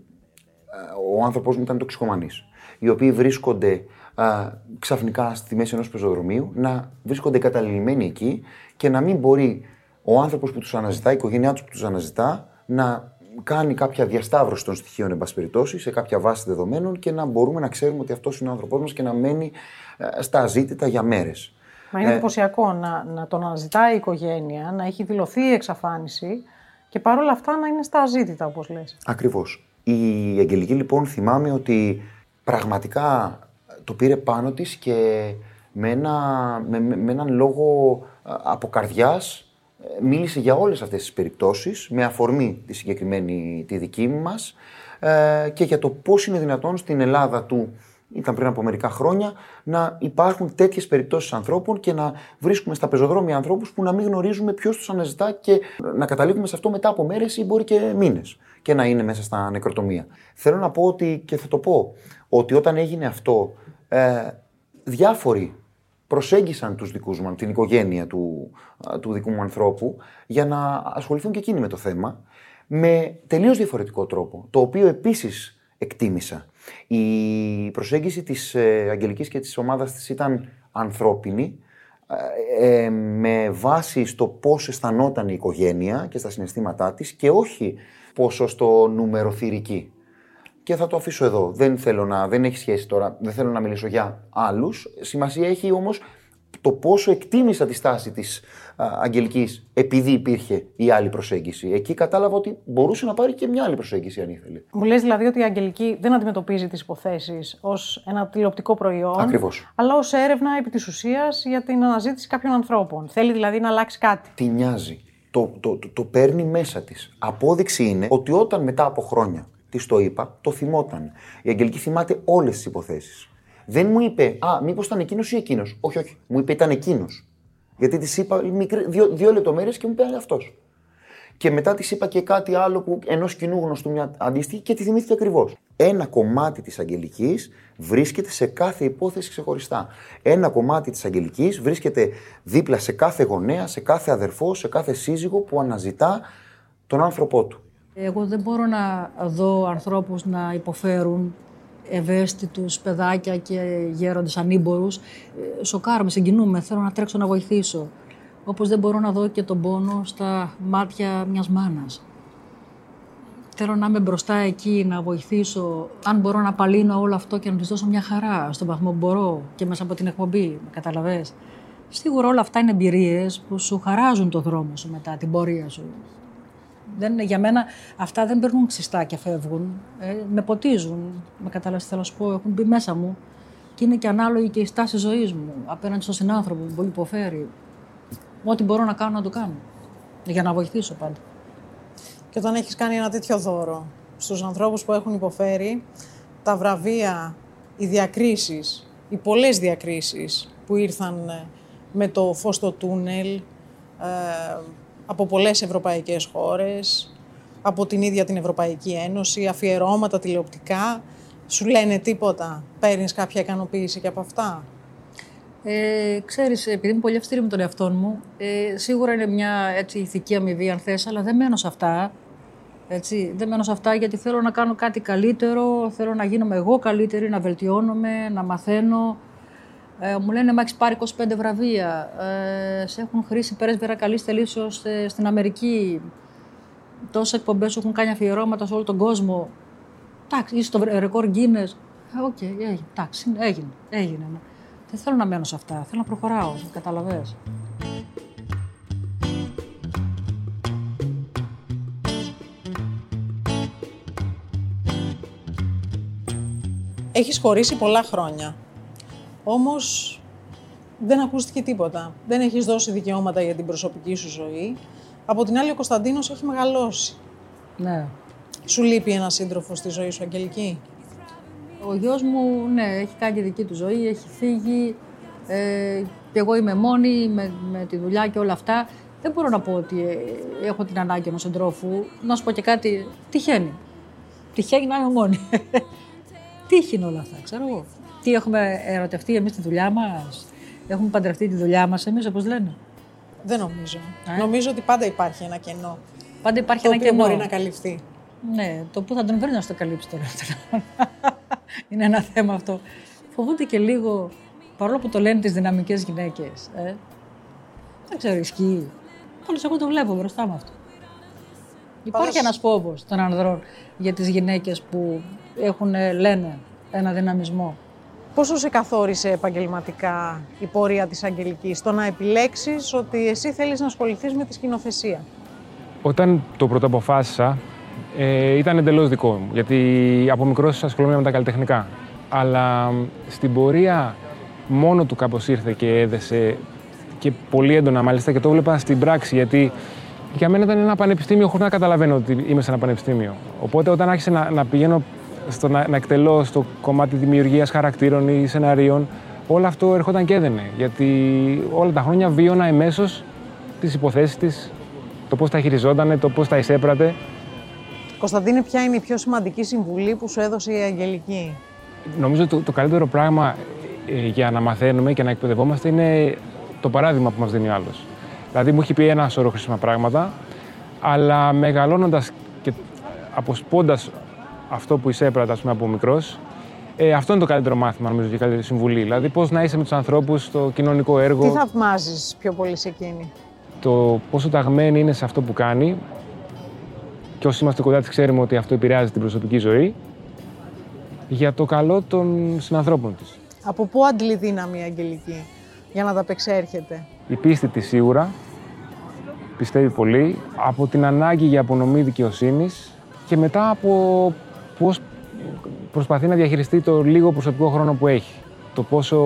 ο άνθρωπός μου ήταν τοξικομανής, οι οποίοι βρίσκονται α, ξαφνικά στη μέση ενός πεζοδρομίου, να βρίσκονται καταλημμένοι εκεί και να μην μπορεί ο άνθρωπος που τους αναζητά, η οικογένειά τους που τους αναζητά, να κάνει κάποια διασταύρωση των στοιχείων, εν πάση περιπτώσει, σε κάποια βάση δεδομένων και να μπορούμε να ξέρουμε ότι αυτός είναι ο άνθρωπός μας και να μένει ε, στα αζήτητα για μέρες. Μα είναι Ε, εντυπωσιακό να, να τον αναζητάει η οικογένεια, να έχει δηλωθεί η εξαφάνιση και παρόλα αυτά να είναι στα αζήτητα, όπως λες. Ακριβώς. Η Αγγελική λοιπόν θυμάμαι ότι πραγματικά το πήρε πάνω της και με, ένα, με, με- με έναν λόγο α, από καρδιάς ε, μίλησε για όλες αυτές τις περιπτώσεις με αφορμή τη συγκεκριμένη τη δική μας ε, και για το πώς είναι δυνατόν στην Ελλάδα του ήταν πριν από μερικά χρόνια, να υπάρχουν τέτοιες περιπτώσεις ανθρώπων και να βρίσκουμε στα πεζοδρόμια ανθρώπους που να μην γνωρίζουμε ποιος τους αναζητά και να καταλήγουμε σε αυτό μετά από μέρες ή μπορεί και μήνες και να είναι μέσα στα νεκροτομεία. Θέλω να πω ότι, και θα το πω, ότι όταν έγινε αυτό, ε, διάφοροι προσέγγισαν τους δικούς μου, την οικογένεια του, α, του δικού μου ανθρώπου, για να ασχοληθούν και εκείνοι με το θέμα, με τελείως διαφορετικό τρόπο, το οποίο επίσης εκτίμησα. Η προσέγγιση της ε, Αγγελικής και της ομάδας της ήταν ανθρώπινη, ε, ε, με βάση στο πώς αισθανόταν η οικογένεια και στα συναισθήματά της και όχι πόσο στο νούμεροθυρική. Και θα το αφήσω εδώ. Δεν θέλω να, δεν έχει σχέση τώρα, δεν θέλω να μιλήσω για άλλους. Σημασία έχει όμως το πόσο εκτίμησα τη στάση της α, Αγγελικής επειδή υπήρχε η άλλη προσέγγιση. Εκεί κατάλαβα ότι μπορούσε να πάρει και μια άλλη προσέγγιση αν ήθελε. Μου λες δηλαδή ότι η Αγγελική δεν αντιμετωπίζει τις υποθέσεις ως ένα τηλεοπτικό προϊόν, Ακριβώς. αλλά ως έρευνα επί της ουσίας για την αναζήτηση κάποιων ανθρώπων. Θέλει δηλαδή να αλλάξει κάτι. Τη νοιάζει. Το, το, το, το παίρνει μέσα της. Απόδειξη είναι ότι όταν μετά από χρόνια της το είπα, το θυμόταν. Η Αγγελική θυμάται όλες τις υποθέσεις. Δεν μου είπε, Α, μήπως ήταν εκείνος ή εκείνος. Όχι, όχι. Μου είπε ήταν εκείνος. Γιατί της είπα μικρή, δύο, δύο λεπτομέρειες και μου είπε αυτός. Και μετά της είπα και κάτι άλλο που ενός κοινού γνωστού μια αντίστοιχη και τη θυμήθηκε ακριβώς. Ένα κομμάτι της Αγγελικής βρίσκεται σε κάθε υπόθεση ξεχωριστά. Ένα κομμάτι της Αγγελικής βρίσκεται δίπλα σε κάθε γονέα, σε κάθε αδερφό, σε κάθε σύζυγο που αναζητά τον άνθρωπό του. Εγώ δεν μπορώ να δω ανθρώπους να υποφέρουν ευαίσθητους παιδάκια και γέροντες ανήμπορους. Ε, Σοκάρομαι, συγκινούμε, θέλω να τρέξω να βοηθήσω. Όπως δεν μπορώ να δω και τον πόνο στα μάτια μιας μάνας. Θέλω να είμαι μπροστά εκεί, να βοηθήσω. Αν μπορώ να παλύνω όλο αυτό και να της δώσω μια χαρά στον βαθμό που μπορώ και μέσα από την εκπομπή, με καταλαβες. Σίγουρα όλα αυτά είναι εμπειρίες που σου χαράζουν το δρόμο σου μετά, την πορεία σου. Δεν, είναι- για μένα αυτά δεν περνούν ξυστά και φεύγουν. Ε, με ποτίζουν. Με καταλαβαίνεις τι θέλω να σου πω. Έχουν μπει μέσα μου. Και είναι και ανάλογη και η στάση ζωής μου απέναντι στον συνάνθρωπο που πολύ υποφέρει. Ό,τι μπορώ να κάνω να το κάνω. Για να βοηθήσω πάντα. Και όταν έχεις κάνει ένα τέτοιο δώρο στους ανθρώπους που έχουν υποφέρει, τα βραβεία, οι διακρίσεις, οι πολλές διακρίσεις που ήρθαν ε, με το φως στο τούνελ, ε, από πολλές ευρωπαϊκές χώρες, από την ίδια την Ευρωπαϊκή Ένωση, αφιερώματα τηλεοπτικά, σου λένε τίποτα, παίρνεις κάποια ικανοποίηση και από αυτά; Ε, ξέρεις, επειδή είμαι πολύ αυστηρή με τον εαυτό μου, ε, σίγουρα είναι μια έτσι, ηθική αμοιβή αν θες, αλλά δεν μένω σε αυτά. Έτσι, δεν μένω σε αυτά γιατί θέλω να κάνω κάτι καλύτερο, θέλω να γίνομαι εγώ καλύτερη, να βελτιώνομαι, να μαθαίνω. Ε, μου λένε, μα έχεις πάρει 25 βραβεία, ε, σε έχουν χρίσει πρέσβειρα καλής θελήσεως ε, στην Αμερική, τόσες εκπομπές σου έχουν κάνει αφιερώματα σε όλο τον κόσμο. Εντάξει, είσαι στο ρεκόρ Guinness. Ε, Οκ, έγινε. Εντάξει, έγινε. έγινε. Δεν θέλω να μένω σε αυτά. Θέλω να προχωράω. Κατάλαβες. Έχεις χωρίσει πολλά χρόνια. Όμως δεν ακούστηκε τίποτα. Δεν έχεις δώσει δικαιώματα για την προσωπική σου ζωή. Από την άλλη ο Κωνσταντίνος έχει μεγαλώσει. Ναι. Σου λείπει ένας σύντροφος στη ζωή σου, Αγγελική; Ο γιος μου, ναι, έχει κάνει τη δική του ζωή, έχει φύγει. Ε, και εγώ είμαι μόνη με, με τη δουλειά και όλα αυτά. Δεν μπορώ να πω ότι ε, έχω την ανάγκη ενός συντρόφου. Να σου πω και κάτι, τυχαίνει. Τυχαίνει να είμαι μόνη. Τύχη είναι όλα αυτά, ξέρω εγώ. Τι έχουμε ερωτευτεί εμείς τη δουλειά μας; Έχουμε παντρευτεί τη δουλειά μας εμείς, όπως λένε; Δεν νομίζω. Νομίζω ότι πάντα υπάρχει ένα κενό. Πάντα υπάρχει το ένα οποίο κενό. μπορεί να καλυφθεί. Ναι, το που θα τον βρει να στο καλύψει τώρα. είναι ένα θέμα αυτό. Φοβούνται και λίγο, παρόλο που το λένε τις δυναμικές γυναίκες. Ε. Δεν ξέρω, ισχύει. Όλες εγώ το βλέπω μπροστά μου αυτό. Υπάρχει ένας φόβος των ανδρών για τις γυναίκες που έχουν, ε, λένε, ένα δυναμισμό. Πόσο σε καθόρισε επαγγελματικά η πορεία της Αγγελικής, το να επιλέξεις ότι εσύ θέλεις να ασχοληθείς με τη σκηνοθεσία; Όταν το πρώτο αποφάσισα, ε, ήταν εντελώς δικό μου. Γιατί από μικρός ασχολούμαι με τα καλλιτεχνικά. Αλλά μ, στην πορεία μόνο του κάπως ήρθε και έδεσε και πολύ έντονα μάλιστα και το έβλεπα στην πράξη. Γιατί για μένα ήταν ένα πανεπιστήμιο χωρίς να καταλαβαίνω ότι είμαι σε ένα πανεπιστήμιο. Οπότε όταν άρχισε να, να πηγαίνω στο να, να εκτελώ στο κομμάτι δημιουργίας χαρακτήρων ή σεναρίων, όλο αυτό έρχονταν και έδαινε. Γιατί όλα τα χρόνια βίωνα εμέσως τις υποθέσεις της, το πώς τα χειριζόταν, το πώς τα εισέπρατε. Κωνσταντίνε, ποια είναι η πιο σημαντική συμβουλή που σου έδωσε η Αγγελική; Νομίζω το, το καλύτερο πράγμα ε, για να μαθαίνουμε και να εκπαιδευόμαστε είναι το παράδειγμα που μας δίνει ο άλλος. Δηλαδή μου έχει πει ένα σωρό χρήσιμα πράγματα, αλλά μεγαλώνοντας και αποσπώντας αυτό που εισέπρατα ας πούμε, από μικρός, ε, αυτό είναι το καλύτερο μάθημα, νομίζω, και η καλύτερη συμβουλή. Δηλαδή, πώς να είσαι με τους ανθρώπους στο κοινωνικό έργο. Τι θαυμάζεις πιο πολύ σε εκείνη; Το πόσο ταγμένη είναι σε αυτό που κάνει. Και όσοι είμαστε κοντά της, ξέρουμε ότι αυτό επηρεάζει την προσωπική ζωή. Για το καλό των συνανθρώπων της. Από πού αντλεί δύναμη η Αγγελική για να τα απεξέρχεται; Η πίστη της σίγουρα. Πιστεύει πολύ. Από την ανάγκη για απονομή δικαιοσύνης και μετά από πώς προσπαθεί να διαχειριστεί το λίγο προσωπικό χρόνο που έχει. Το πόσο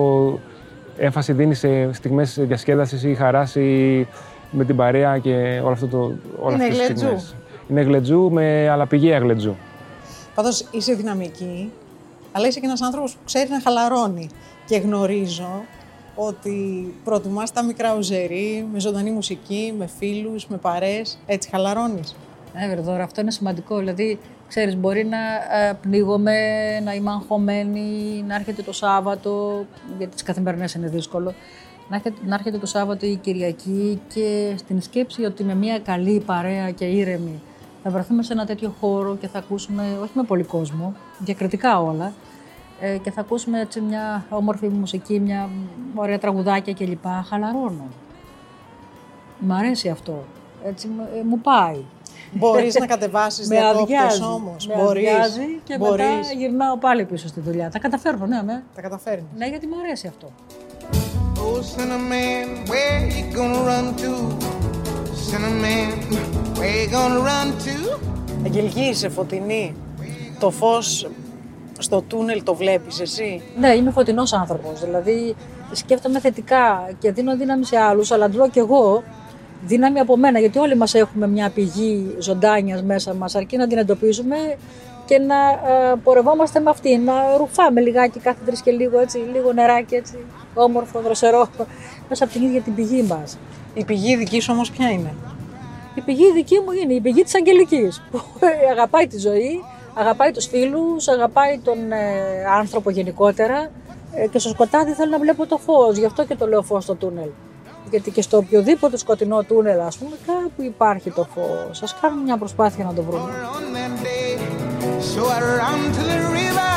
έμφαση δίνει σε στιγμές διασκέδασης ή χαράς ή με την παρέα και όλο αυτό το, όλα Είναι αυτές τις γλετζού. στιγμές. Είναι γλετζού, με, αλλά πηγαία γλετζού. Πάντως είσαι δυναμική, αλλά είσαι και ένας άνθρωπος που ξέρει να χαλαρώνει. Και γνωρίζω ότι προτιμάς τα μικρά ουζερί, με ζωντανή μουσική, με φίλους, με παρέες. Έτσι χαλαρώνεις. Ναι, βέβαια, τώρα αυτό είναι σημαντικό. Δηλαδή, ξέρεις, μπορεί να ε, πνίγομαι, να είμαι αγχωμένη, να έρχεται το Σάββατο, γιατί τις καθημερινές είναι δύσκολο, να έρχεται, να έρχεται το Σάββατο ή η Κυριακή και στην σκέψη ότι με μια καλή παρέα και ήρεμη θα βρεθούμε σε ένα τέτοιο χώρο και θα ακούσουμε, όχι με πολύ κόσμο, διακριτικά όλα, ε, και θα ακούσουμε έτσι μια όμορφη μουσική, μια ωραία τραγουδάκια κλπ. Χαλαρώνω. Μ' αρέσει αυτό. Έτσι μου- ε, μου πάει. Μπορείς να κατεβάσεις Με διακόπτες αδειάζει. όμως. Με Μπορείς. αδειάζει και μετά Μπορείς. γυρνάω πάλι πίσω στη δουλειά. Τα καταφέρνω, ναι, ναι. Τα καταφέρνεις. Ναι, γιατί μου αρέσει αυτό. Oh, Cinnamon, where you gonna run to? Cinnamon, where you gonna run to? Αγγελική είσαι φωτεινή. Το φως στο τούνελ το βλέπεις εσύ; Ναι, είμαι φωτεινός άνθρωπος. Δηλαδή, σκέφτομαι θετικά και δίνω δύναμη σε άλλους, αλλά αντλώ κι εγώ δύναμη από μένα. Γιατί όλοι μας έχουμε μια πηγή ζωντάνιας μέσα μας, αρκεί να την εντοπίζουμε και να ε, πορευόμαστε με αυτή. Να ρουφάμε λιγάκι κάθε τρεις και λίγο, έτσι, λίγο νεράκι, έτσι, όμορφο, δροσερό, μέσα από την ίδια την πηγή μας. Η πηγή δική σου όμως ποια είναι; Η πηγή δική μου είναι η πηγή της Αγγελικής, που αγαπάει τη ζωή, αγαπάει τους φίλους, αγαπάει τον ε, άνθρωπο γενικότερα ε, και στο σκοτάδι θέλω να βλέπω το φως, γι' αυτό και το λέω φως στο τούνελ. Γιατί και στο οποιοδήποτε σκοτεινό τούνελ, ας πούμε, κάπου υπάρχει το φως. Ας κάνουμε μια προσπάθεια να το βρούμε. On that day, so I ran to the river.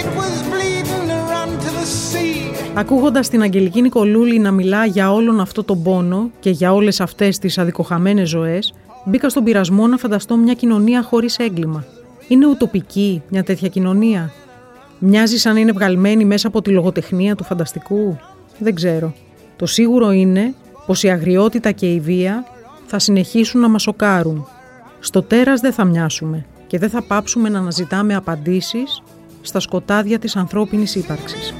It was bleeding to run to the sea. Ακούγοντας την Αγγελική Νικολούλη να μιλά για όλον αυτό τον πόνο και για όλες αυτές τις αδικοχαμένες ζωές, μπήκα στον πειρασμό να φανταστώ μια κοινωνία χωρίς έγκλημα. Είναι ουτοπική μια τέτοια κοινωνία; Μοιάζει σαν να είναι βγαλμένη μέσα από τη λογοτεχνία του φανταστικού; Δεν ξέρω. Το σίγουρο είναι πως η αγριότητα και η βία θα συνεχίσουν να μας σοκάρουν. Στο τέρας δεν θα μοιάσουμε και δεν θα πάψουμε να αναζητάμε απαντήσεις στα σκοτάδια της ανθρώπινης ύπαρξης.